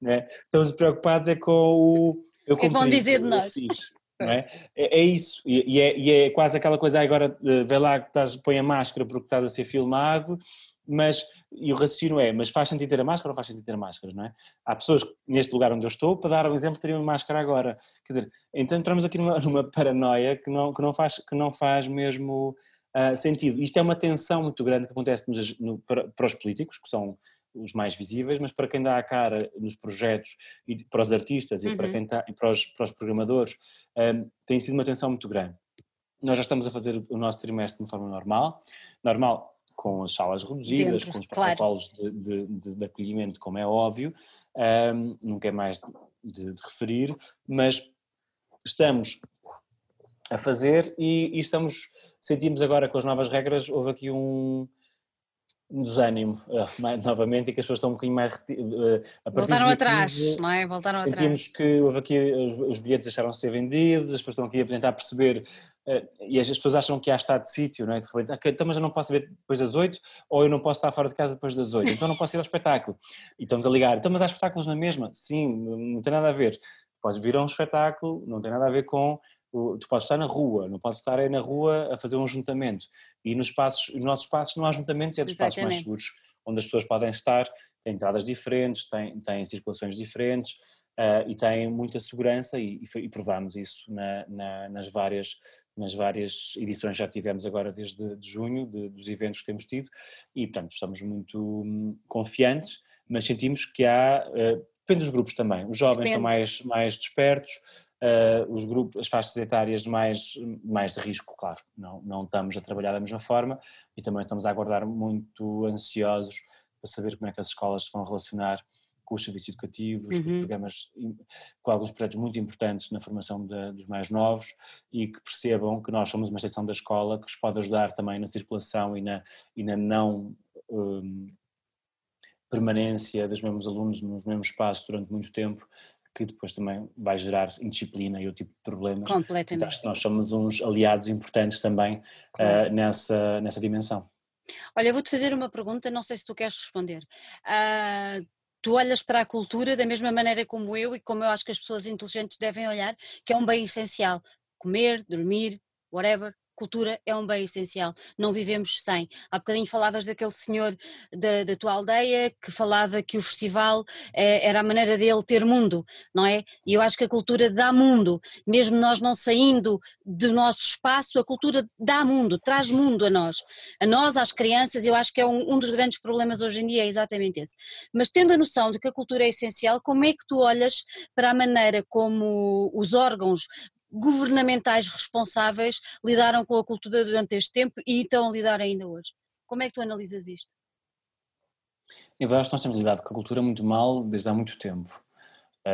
né? Estamos preocupados é com o. Eu vão dizer de nós. <laughs> é? É, é? isso, e, é, e, é, quase aquela coisa, agora vê lá que estás, põe a máscara porque estás a ser filmado, mas, e o raciocínio é, mas faz sentido ter a máscara ou faz sentido ter a máscara, não é? Há pessoas neste lugar onde eu estou, para dar um exemplo, teriam máscara agora, quer dizer, então entramos aqui numa, <laughs> numa paranoia que não, que não, faz, que não faz mesmo uh, sentido. Isto é uma tensão muito grande que acontece nos, no, para, para os políticos, que são os mais visíveis, mas para quem dá a cara nos projetos e para os artistas e, uhum. para, quem está, e para, os, para os programadores, um, tem sido uma atenção muito grande. Nós já estamos a fazer o nosso trimestre de forma normal, normal com as salas reduzidas, Dentro, com os protocolos claro. de, de, de, acolhimento, como é óbvio, um, nunca é mais de, de, referir, mas estamos a fazer e, e, estamos, sentimos agora com as novas regras, houve aqui um desânimo uh, novamente e que as pessoas estão um bocadinho mais. Uh, Voltaram atrás, não é? Voltaram sentimos atrás. que houve aqui, os, os, bilhetes deixaram de ser vendidos, as pessoas estão aqui a tentar perceber. Uh, e as, as, pessoas acham que há estado de sítio, não é? De repente, okay, então, mas eu não posso ver depois das 8 ou eu não posso estar fora de casa depois das 8, então não posso ir ao espetáculo. E estamos a ligar, então, mas há espetáculos na mesma? Sim, não tem nada a ver. Podes vir a um espetáculo, não tem nada a ver com tu podes estar na rua, não podes estar aí na rua a fazer um juntamento. E nos, espaços, nos nossos espaços não há juntamentos, é dos espaços mais seguros, onde as pessoas podem estar, têm entradas diferentes, têm, têm circulações diferentes uh, e têm muita segurança e, e, e provámos isso na, na, nas várias nas várias edições já tivemos agora desde de junho, de, dos eventos que temos tido, e portanto estamos muito hum, confiantes, mas sentimos que há, uh, depende dos grupos também, os jovens depende. estão mais, mais despertos, uh, os grupos, as faixas etárias mais, mais de risco, claro, não, não estamos a trabalhar da mesma forma e também estamos a aguardar muito ansiosos para saber como é que as escolas se vão relacionar com os serviços educativos, uhum. com programas, com alguns projetos muito importantes na formação de, dos mais novos e que percebam que nós somos uma extensão da escola que os pode ajudar também na circulação e na, e na não um, permanência dos mesmos alunos nos mesmos espaços durante muito tempo, que depois também vai gerar indisciplina e outro tipo de problemas. Completamente. Acho que nós somos uns aliados importantes também claro. uh, nessa, nessa dimensão. Olha, vou-te fazer uma pergunta, não sei se tu queres responder. Uh, tu olhas para a cultura da mesma maneira como eu e como eu acho que as pessoas inteligentes devem olhar, que é um bem essencial. Comer, dormir, whatever, cultura é um bem essencial, não vivemos sem. Há bocadinho falavas daquele senhor da, da tua aldeia que falava que o festival eh, era a maneira dele ter mundo, não é? E eu acho que a cultura dá mundo, mesmo nós não saindo do nosso espaço, a cultura dá mundo, traz mundo a nós. A nós, às crianças, eu acho que é um, um dos grandes problemas hoje em dia, é exatamente esse. Mas tendo a noção de que a cultura é essencial, como é que tu olhas para a maneira como os órgãos governamentais responsáveis lidaram com a cultura durante este tempo e estão a lidar ainda hoje. Como é que tu analisas isto? Eu acho que nós temos lidado com a cultura muito mal desde há muito tempo.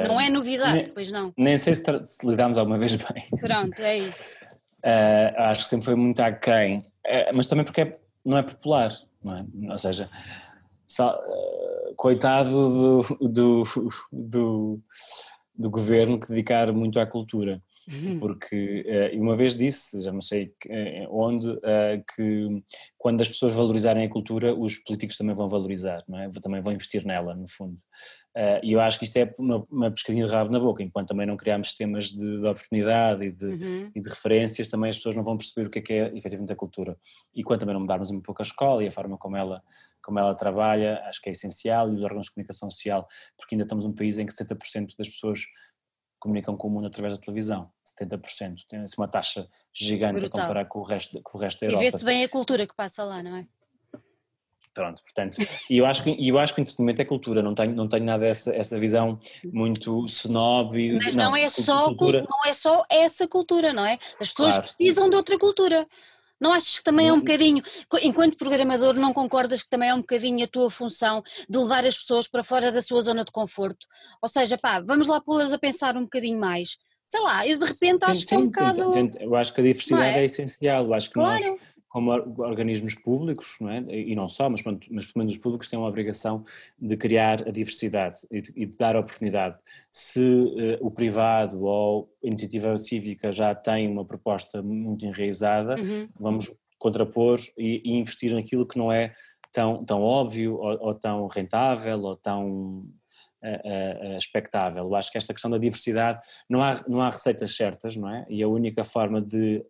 Não é novidade, nem, pois não. Nem sei se, se lidámos alguma vez bem. Pronto, é isso. Uh, <laughs> acho que sempre foi muito aquém, uh, mas também porque é, não é popular, não é? Ou seja, sal, uh, coitado do, do, do, do, governo que dedicar muito à cultura. Uhum. porque uh, uma vez disse, já não sei eh, onde, uh, que quando as pessoas valorizarem a cultura, os políticos também vão valorizar, não é? também vão investir nela, no fundo. E eu acho que isto é uma, uma pescadinha de rabo na boca, enquanto também não criarmos sistemas de, de oportunidade e de, uhum. e de, referências, também as pessoas não vão perceber o que é que é efetivamente a cultura. E quando também não mudarmos um pouco a escola e a forma como ela, como ela trabalha, acho que é essencial, e os órgãos de comunicação social, porque ainda estamos num país em que 70% das pessoas comunicam com o mundo através da televisão, 70%. Tem-se uma taxa gigante Brutal. a comparar com o resto, com o resto da Europa. E vê-se bem a cultura que passa lá, não é? Pronto, portanto, e eu acho que, eu acho que o entretenimento é cultura, não tenho, não tenho nada essa, essa visão muito snob. E, Mas não, não, é só, cultura... não é só essa cultura, não é? As pessoas claro. precisam de outra cultura. Não achas que também é um bocadinho, enquanto programador, não concordas que também é um bocadinho a tua função de levar as pessoas para fora da sua zona de conforto? Ou seja, pá, vamos lá pô-las a pensar um bocadinho mais. Sei lá, e de repente acho sim, que é um bocado. Eu acho que a diversidade é? é? essencial, eu acho que claro. nós como organismos públicos, não é? e não só, mas, mas pelo menos os públicos têm uma obrigação de criar a diversidade e de, e de dar oportunidade. Se uh, o privado ou a iniciativa cívica já tem uma proposta muito enraizada, uhum. vamos contrapor e, e, investir naquilo que não é tão, tão óbvio ou, ou tão rentável ou tão uh, uh, expectável. Eu acho que esta questão da diversidade, não há, não há receitas certas, não é? E a única forma de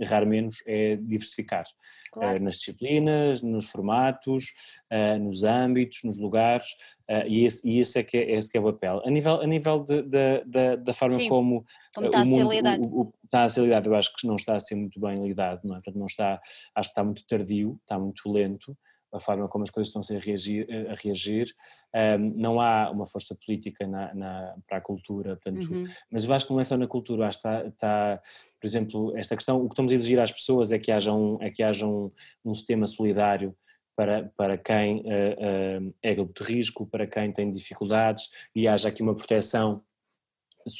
errar menos é diversificar claro. uh, nas disciplinas, nos formatos, uh, nos âmbitos, nos lugares, uh, e, esse, e esse, é que é, esse que é o papel. A nível, a nível de, de, de da forma Sim, como, como está, o mundo, a ser. O, o, está a ser lidado, eu acho que não está a ser muito bem lidado, não é? Portanto, não está, acho que está muito tardio, está muito lento, a forma como as coisas estão a reagir, a reagir. Um, não há uma força política na, na para a cultura, portanto, uhum. mas eu acho que não é só na cultura, acho que está, está, por exemplo, esta questão, o que estamos a exigir às pessoas é que haja um, é que haja um, um sistema solidário para, para quem uh, uh, é grupo de risco, para quem tem dificuldades e haja aqui uma proteção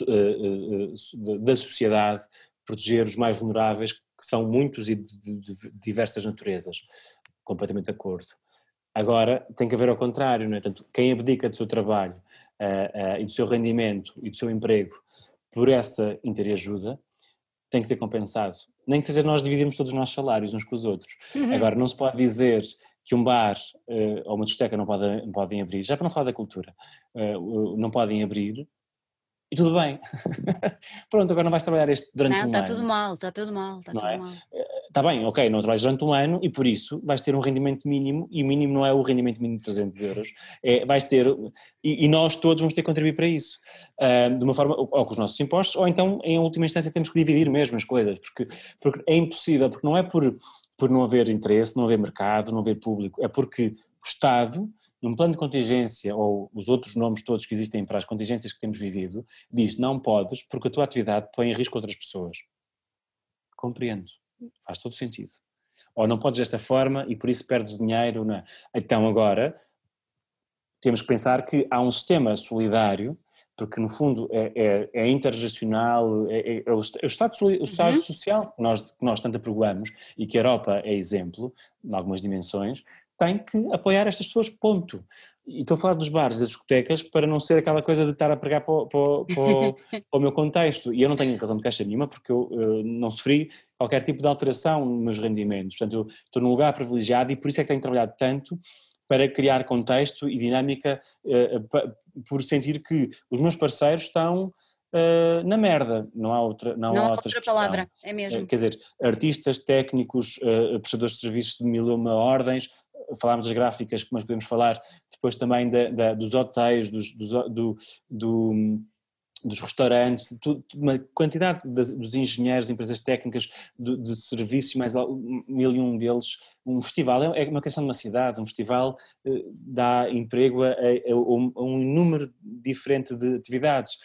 uh, da sociedade, proteger os mais vulneráveis, que são muitos e de, de, de diversas naturezas completamente de acordo. Agora, tem que haver ao contrário, não é? Portanto, quem abdica do seu trabalho uh, uh, e do seu rendimento e do seu emprego por essa interajuda tem que ser compensado. Nem que seja nós dividimos todos os nossos salários uns com os outros. Uhum. Agora, não se pode dizer que um bar uh, ou uma discoteca não, pode, não podem abrir, já para não falar da cultura, não podem abrir e tudo bem. <laughs> Pronto, agora não vais trabalhar este durante não, um está ano. Está tudo mal, está tudo mal, está não tudo é? mal. Está bem, ok, não trabalhas durante um ano e por isso vais ter um rendimento mínimo e o mínimo não é o rendimento mínimo de 300 euros, é, vais ter, e, e nós todos vamos ter que contribuir para isso, uh, de uma forma, ou com os nossos impostos, ou então em última instância temos que dividir mesmo as coisas, porque, porque é impossível, porque não é por, por não haver interesse, não haver mercado, não haver público, é porque o Estado num plano de contingência, ou os outros nomes todos que existem para as contingências que temos vivido, diz não podes porque a tua atividade põe em risco outras pessoas. Compreendo, faz todo sentido. Ou não podes desta forma e por isso perdes dinheiro. É? Então agora temos que pensar que há um sistema solidário porque no fundo é, é, é intergeracional, é, é, é o, é Estado, o estado uhum. social que nós, que nós tanto apregoamos e que a Europa é exemplo, em algumas dimensões, tem que apoiar estas pessoas, ponto. E estou a falar dos bares das discotecas para não ser aquela coisa de estar a pregar para, para, para, <laughs> para o meu contexto. E eu não tenho razão de queixa nenhuma porque eu, eu não sofri qualquer tipo de alteração nos meus rendimentos. Portanto, eu estou num lugar privilegiado e por isso é que tenho trabalhado tanto para criar contexto e dinâmica uh, por sentir que os meus parceiros estão uh, na merda, não há outra Não, não há outra, outra palavra, é mesmo. quer dizer, artistas, técnicos, prestadores de serviços de mil e uma ordens, falámos das gráficas, mas podemos falar depois também da, da, dos hotéis, dos, dos, do, do dos restaurantes, tudo, uma quantidade de, dos engenheiros, empresas técnicas, de, de, serviços, mais mil e um deles. Um festival é, é uma questão de uma cidade, um festival eh, dá emprego a, a, a, um número diferente de atividades.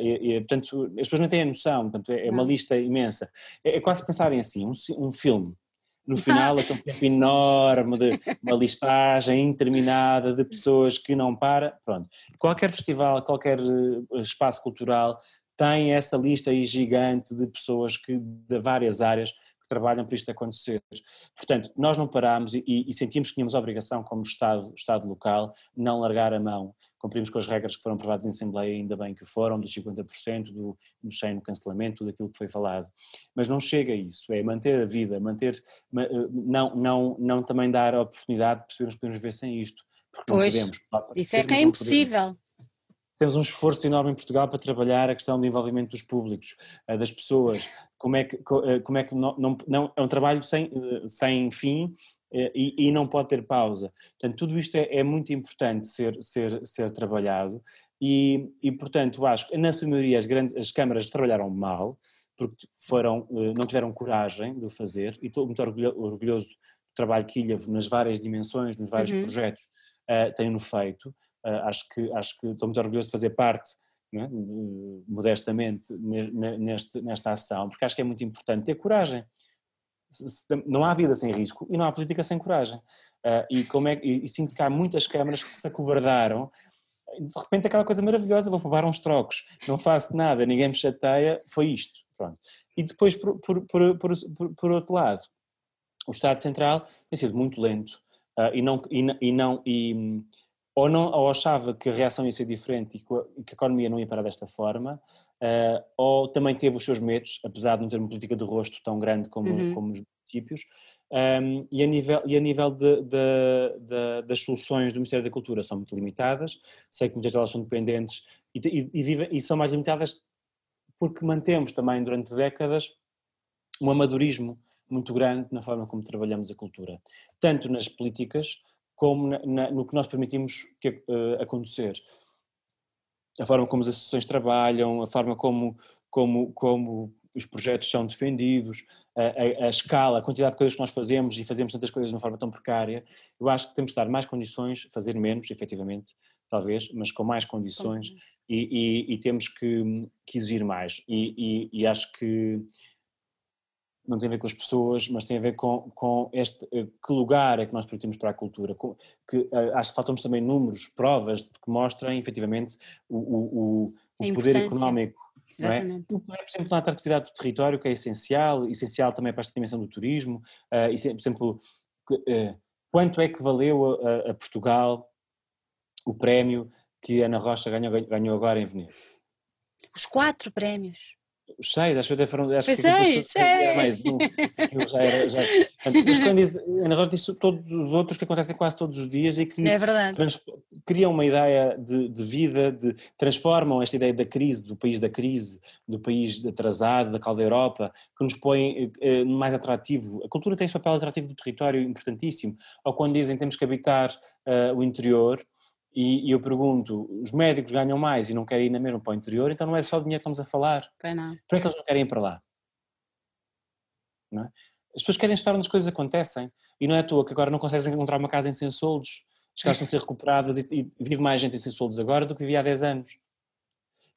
e, e, portanto, as pessoas não têm a noção, portanto, é, é uma lista imensa. É, é quase pensarem assim, um, um filme no final aquele tempo enorme de uma listagem interminada de pessoas que não para, pronto. Qualquer festival, qualquer eh, espaço cultural tem essa lista aí gigante de pessoas que de várias áreas que trabalham para isto acontecer. Portanto, nós não paramos e, e sentimos que tínhamos a obrigação como Estado, Estado local, não largar a mão cumprimos com as regras que foram aprovadas em Assembleia, ainda bem que foram, dos 50%, do, do 100% no cancelamento, tudo aquilo que foi falado. Mas não chega a isso, é manter a vida, manter, eh, não, não, não também dar a oportunidade de percebermos que podemos viver sem isto. Porque pois, não podemos. Isso é que é impossível. Temos um esforço enorme em Portugal para trabalhar a questão do envolvimento dos públicos, eh, das pessoas, como é que, eh, como é que não, não, não é um trabalho sem, sem fim e, e, não pode ter pausa. Portanto, tudo isto é, é muito importante ser, ser, ser trabalhado e, e, portanto, acho que na sua maioria as, grandes, as câmaras trabalharam mal, porque foram, eh, não tiveram coragem de o fazer e estou muito orgulhoso do trabalho que Ilha nas várias dimensões, nos vários uhum. projetos, uh, tem-no feito. Uh, acho, que, acho que estou muito orgulhoso de fazer parte é? modestamente neste, nesta ação, porque acho que é muito importante ter coragem não há vida sem risco e não há política sem coragem. Uh, e, como é, e, e, sinto que há muitas câmaras que se acobardaram. De repente, aquela coisa maravilhosa, vou roubar uns trocos, não faço nada, ninguém me chateia, foi isto. Pronto. E depois, por, por, por, por, por outro lado, o Estado Central tem sido muito lento uh, e não. E, e não e, ou, não, ou achava que a reação ia ser diferente e que a economia não ia parar desta forma, uh, ou também teve os seus medos, apesar de não ter uma política de rosto tão grande como, uhum. como os municípios, um, e a nível, e a nível de, de, de, das soluções do Ministério da Cultura são muito limitadas, sei que muitas delas são dependentes e, e, e, vive, e são mais limitadas porque mantemos também durante décadas um amadorismo muito grande na forma como trabalhamos a cultura, tanto nas políticas como na, na, no que nós permitimos que, uh, acontecer a forma como as associações trabalham, a forma como, como, como os projetos são defendidos, a, a, a, escala, a quantidade de coisas que nós fazemos e fazemos tantas coisas de uma forma tão precária, eu acho que temos de dar mais condições, fazer menos, efetivamente, talvez, mas com mais condições e, e, e, temos que, que exigir mais. E, e, acho que não tem a ver com as pessoas, mas tem a ver com, com este, eh, que lugar é que nós permitimos para a cultura, que eh, acho que faltam-nos também números, provas que mostrem efetivamente o, o, o poder económico. Exatamente. Não é? por exemplo, na atratividade do território, que é essencial, essencial também para esta dimensão do turismo, uh, e, por exemplo, uh, quanto é que valeu a, a, Portugal o prémio que Ana Rocha ganhou, ganhou agora em Veneza? Os quatro prémios os seis, acho que até foram. Acho que seis, era mais um. já era. Já, mas quando diz, Ana Rosa disse todos os outros que acontecem quase todos os dias e que é trans, criam uma ideia de, de, vida, de, transformam esta ideia da crise, do país da crise, do país atrasado, da calda Europa, que nos põe eh, eh, mais atrativo. A cultura tem esse papel atrativo do território importantíssimo. Ou quando dizem que temos que habitar uh, o interior, e, e, eu pergunto, os médicos ganham mais e não querem ir na mesma para o interior, então não é só dinheiro que estamos a falar. Pois não. Para que eles não querem ir para lá? É? As pessoas querem estar onde as coisas acontecem. E não é à toa que agora não consegues encontrar uma casa em Sensoldos, as casas estão a ser recuperadas e, e vive mais gente em Sissoldos agora do que vivia há 10 anos.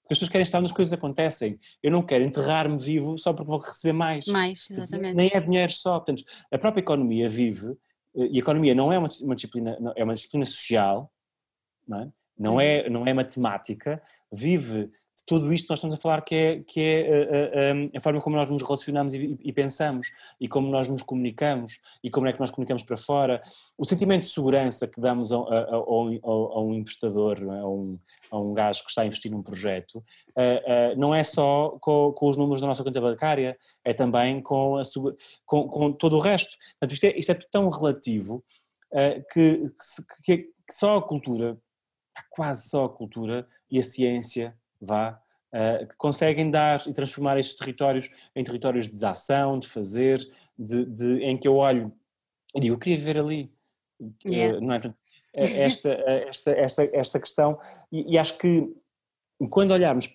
Porque as pessoas querem estar onde as coisas acontecem. Eu não quero enterrar-me vivo só porque vou receber mais. Mais, exatamente. Nem é dinheiro só. Portanto, a própria economia vive, eh, e a economia não é uma, uma disciplina, é uma disciplina social, não é? Não, é, não é matemática, vive tudo isto nós estamos a falar que é, que é a, eh, a, eh, eh, a forma como nós nos relacionamos e, e, pensamos e como nós nos comunicamos e como é que nós comunicamos para fora. O sentimento de segurança que damos a, a, um emprestador, é? a, um, a um gajo que está a investir num projeto, não é só com, com, os números da nossa conta bancária, é também com, com, com todo o resto. Portanto, isto, é, isto é tão relativo que, que, que só a cultura, quase só a cultura e a ciência vá, uh, que conseguem dar e transformar estes territórios em territórios de ação, de fazer, de, de em que eu olho e digo, eu queria viver ali. Yeah. Uh, não é? Eh, <laughs> esta, esta, esta, esta questão, e, e acho que quando olharmos,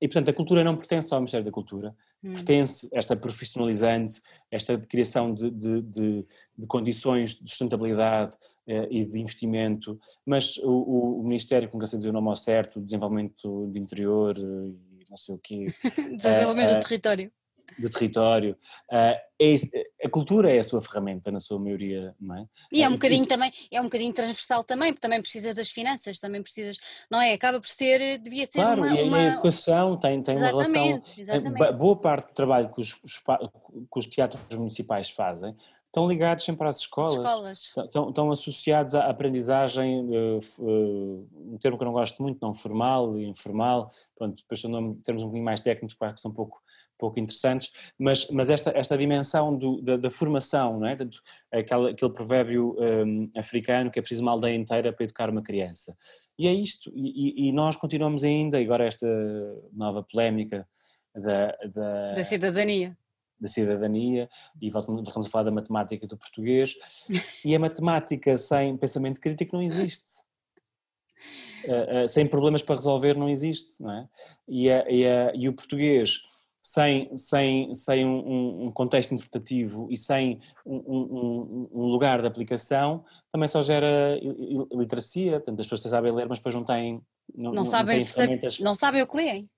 e portanto a cultura não pertence só ao Ministério da Cultura. Pertence esta profissionalizante, esta criação de, de, de, de condições de sustentabilidade, eh, e de investimento, mas o, o Ministério, como sei dizer o nome ao certo, Desenvolvimento do Interior eh, e não sei o quê. <laughs> Desenvolvimento uh, do território. Do território. Uh, é, a cultura é a sua ferramenta, na sua maioria, não é? E é um bocadinho também, é um bocadinho transversal também, porque também precisas das finanças, também precisas, não é? Acaba por ser, devia ser claro, uma... e uma... a educação tem, tem uma relação... Exatamente. Boa parte do trabalho que os, que os teatros municipais fazem estão ligados sempre às escolas, escolas. Estão, estão, associados à aprendizagem, uh, uh, um termo que eu não gosto muito, não formal e informal, pronto, depois são termos um bocadinho mais técnicos que são um pouco, pouco interessantes, mas, mas esta, esta dimensão do, da, da, formação, não é? Aquele, aquele provérbio um, africano que é preciso uma aldeia inteira para educar uma criança. E é isto, e, e nós continuamos ainda, agora esta nova polémica da, da, da cidadania da cidadania e voltamos a falar da matemática do português <laughs> e a matemática sem pensamento crítico não existe. Uh, uh, sem problemas para resolver não existe, não é? E, a, e, a, e o português sem, sem, sem um, um, contexto interpretativo e sem um, um, um, lugar de aplicação também só gera iliteracia, portanto as pessoas sabem ler mas depois não têm não, não, sabem, não, não sabem o que leem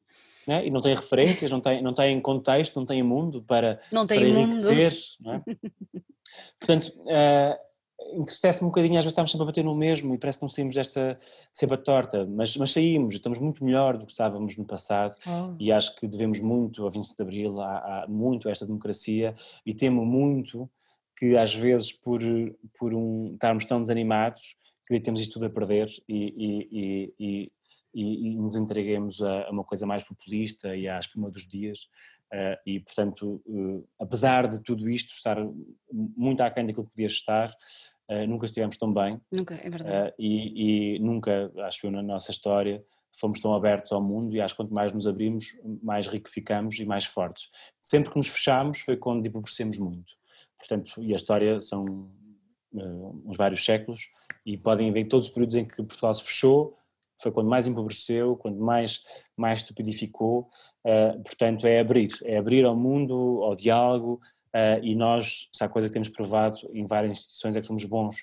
né? e não tem referências, não tem, não tem contexto, não tem mundo para, não tem para enriquecer. Não é? <laughs> Portanto, uh, entristece-me um bocadinho, às vezes estamos sempre a bater no mesmo e parece que não saímos desta sempre torta, mas, mas saímos, estamos muito melhor do que estávamos no passado oh. e acho que devemos muito ao 25 de Abril, a, a, muito a esta democracia e temo muito que às vezes por, por um, estarmos tão desanimados que temos isto tudo a perder e, e, e, e, e nos entreguemos a, a, uma coisa mais populista e à espuma dos dias. Uh, e, portanto, uh, apesar de tudo isto estar muito aquém daquilo que podia estar, uh, nunca estivemos tão bem. Nunca, é verdade. E, e, nunca, acho eu, na nossa história, fomos tão abertos ao mundo e acho que quanto mais nos abrimos, mais rico ficamos e mais fortes. Sempre que nos fechamos foi quando empobrecemos muito. Portanto, e a história são uns vários séculos e podem ver todos os períodos em que Portugal se fechou, foi quando mais empobreceu, quando mais, mais estupidificou, uh, portanto é abrir, é abrir ao mundo, ao diálogo uh, e nós, se há coisa que temos provado em várias instituições é que somos bons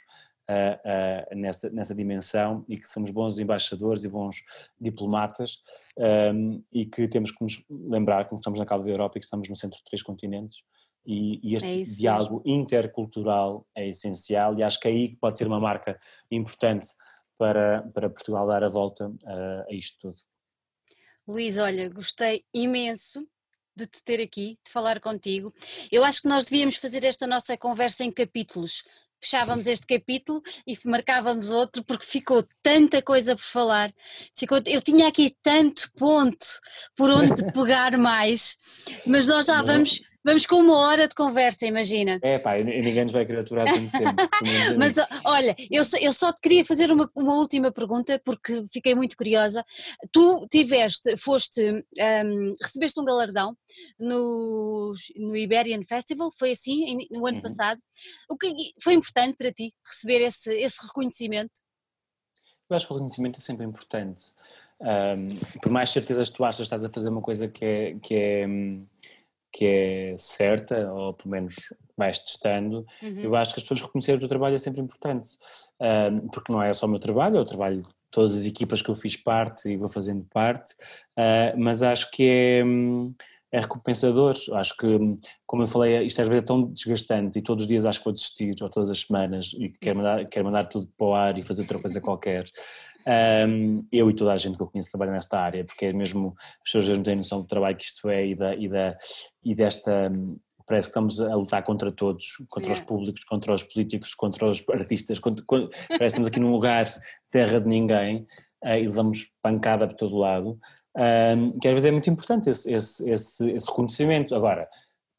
uh, nessa, nessa dimensão e que somos bons embaixadores e bons diplomatas um, e que temos que nos lembrar que estamos na cabo da Europa e que estamos no centro de três continentes e, e este é diálogo mesmo. intercultural é essencial e acho que é aí que pode ser uma marca importante para, para Portugal dar a volta a, a isto tudo. Luís, olha, gostei imenso de te ter aqui, de falar contigo. Eu acho que nós devíamos fazer esta nossa conversa em capítulos. Fechávamos este capítulo e marcávamos outro porque ficou tanta coisa por falar. Ficou, eu tinha aqui tanto ponto por onde <laughs> pegar mais, mas nós já vamos Vamos com uma hora de conversa, imagina. É pá, ninguém nos vai querer aturar tanto tempo. <laughs> Mas olha, eu, eu só te queria fazer uma, uma última pergunta porque fiquei muito curiosa. Tu tiveste, foste, um, recebeste um galardão no, no Iberian Festival, foi assim, no ano uhum. passado. O que foi importante para ti receber esse, esse reconhecimento? Eu acho que o reconhecimento é sempre importante. Um, por mais certezas que tu achas que estás a fazer uma coisa que é, que é hum, que é certa, ou pelo menos vais testando, uhum. eu acho que as pessoas reconhecerem o teu trabalho é sempre importante, um, porque não é só o meu trabalho, é o trabalho de todas as equipas que eu fiz parte e vou fazendo parte, uh, mas acho que é, hum, é recompensador, acho que, como eu falei, isto às vezes é tão desgastante e todos os dias acho que vou desistir, ou todas as semanas, e quero mandar, quero mandar tudo para o ar e fazer outra coisa qualquer. <laughs> Um, eu e toda a gente que eu conheço trabalha nesta área, porque é mesmo, as pessoas não têm noção do trabalho que isto é e, da, e, da, e desta, parece que estamos a lutar contra todos, contra os públicos, contra os políticos, contra os artistas, contra, contra, parece que estamos aqui num lugar terra de ninguém uh, e levamos pancada por todo lado, uh, que às vezes é muito importante esse, esse, esse, esse, reconhecimento. Agora,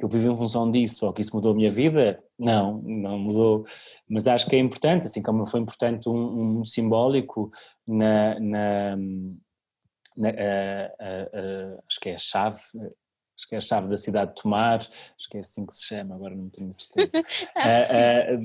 que eu vivi em função disso ou que isso mudou a minha vida, não, não mudou, mas acho que é importante, assim como foi importante um, um simbólico na, na, na uh, acho que é a chave, acho que é a chave da cidade de Tomar, acho que é assim que se chama, agora não tenho certeza. <laughs> acho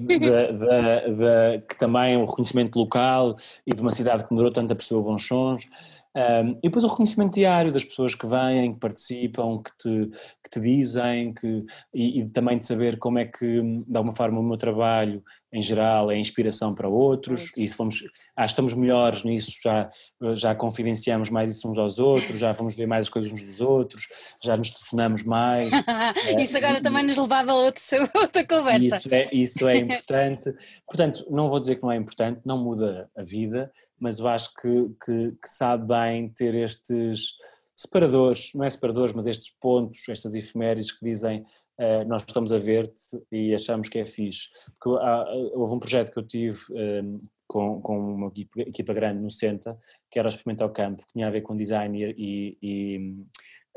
que, que também um reconhecimento local e de uma cidade que demorou tanto a perceber o bons sons. Um, e depois o reconhecimento diário das pessoas que vêm, que participam, que te, que te dizem, que, e, e, também de saber como é que, de alguma forma, o meu trabalho em geral é inspiração para outros, e se fomos, ah, estamos melhores nisso, já, já confidenciamos mais isso uns aos outros, já vamos ver mais as coisas uns dos outros, já nos telefonamos mais. <laughs> isso agora e, também nos levava a outra, <laughs> outra conversa. Isso é, isso é <laughs> importante. Portanto, não vou dizer que não é importante, não muda a vida, mas eu acho que, que, que sabe bem ter estes separadores, não é separadores, mas estes pontos, estas efemérides que dizem uh, nós estamos a ver-te e achamos que é fixe. Porque há, houve um projeto que eu tive ehm, com, com uma equipa, grande no Senta, que era o Experimental Campo, que tinha a ver com design e, e,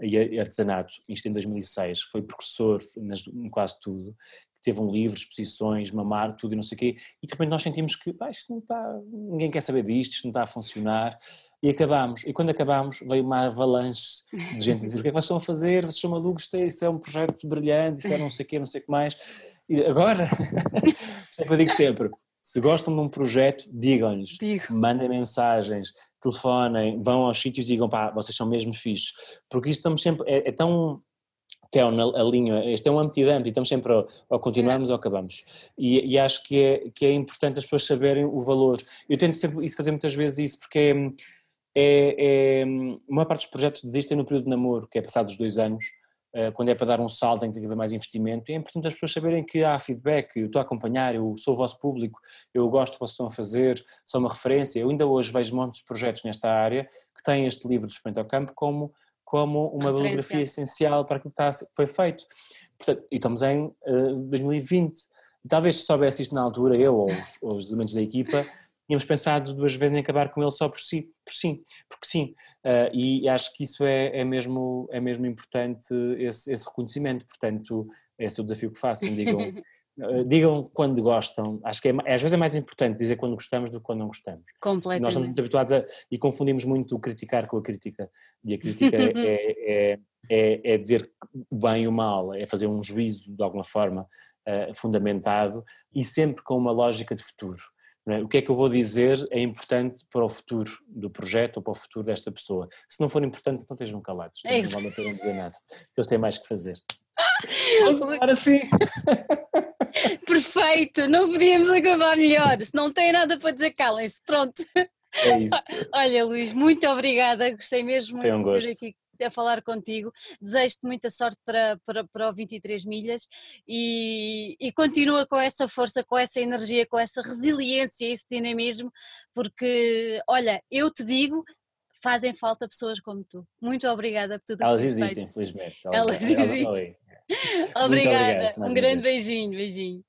e artesanato, isto em 2006, foi precursor nas, em quase tudo, teve um livro, exposições, mamar, tudo e não sei o quê, e de repente nós sentimos que ah, isto não está, ninguém quer saber disto, isto não está a funcionar, e acabámos. E quando acabámos veio uma avalanche de gente dizer o que é que vocês estão a fazer, vocês são malucos, isto é, isso é um projeto brilhante, isso é não sei o quê, não sei o que mais. E agora, <laughs> sempre eu digo sempre, se gostam de um projeto, digam-lhes, mandem mensagens, telefonem, vão aos sítios e digam, pá, vocês são mesmo fixos. Porque isto estamos sempre, é, é tão que é a linha, este é um anti-dump e estamos sempre ou continuamos ou acabamos. E, e, acho que é, que é importante as pessoas saberem o valor. Eu tento sempre isso, fazer muitas vezes isso, porque é, é, é, a maior parte dos projetos desistem no período de namoro, que é passados dois anos, eh, quando é para dar um salto tem que haver mais investimento, é importante as pessoas saberem que há feedback, eu estou a acompanhar, eu sou o vosso público, eu gosto do que vocês estão a fazer, sou uma referência, eu ainda hoje vejo muitos projetos nesta área que têm este livro do ao Campo como como uma bibliografia essencial para aquilo que está, foi feito. Portanto, e estamos em uh, eh, 2020. E talvez se soubesse isto na altura, eu ou os, ou os elementos da equipa, tínhamos pensado duas vezes em acabar com ele só por si, por sim, porque sim. Uh, e acho que isso é, é, mesmo, é mesmo importante, esse, esse reconhecimento. Portanto, esse é o desafio que faço. Digam, Eh, <laughs> digam quando gostam, acho que é, às vezes é mais importante dizer quando gostamos do que quando não gostamos. Completamente. Nós estamos muito habituados a, e confundimos muito o criticar com a crítica, e a crítica é, <laughs> é, é, é, dizer o bem e o mal, é fazer um juízo de alguma forma uh, fundamentado e sempre com uma lógica de futuro. É? O que é que eu vou dizer é importante para o futuro do projeto ou para o futuro desta pessoa. Se não for importante, não estejam calados, é não vale a pena dizer nada, eles têm mais que fazer. <laughs> Agora sim. <laughs> <laughs> Perfeito, não podíamos acabar melhor. Se não tem nada para dizer, calem-se. Pronto. É isso. <laughs> Olha, Luís, muito obrigada. Gostei mesmo Foi um muito de aqui a falar contigo. Desejo-te muita sorte para, para, para o 23 milhas e, e continua com essa força, com essa energia, com essa resiliência, esse dinamismo, porque, olha, eu te digo, fazem falta pessoas como tu. Muito obrigada por tudo Elas existem, felizmente. Elas, elas existem. Obrigada, um grande beijinho, beijinho.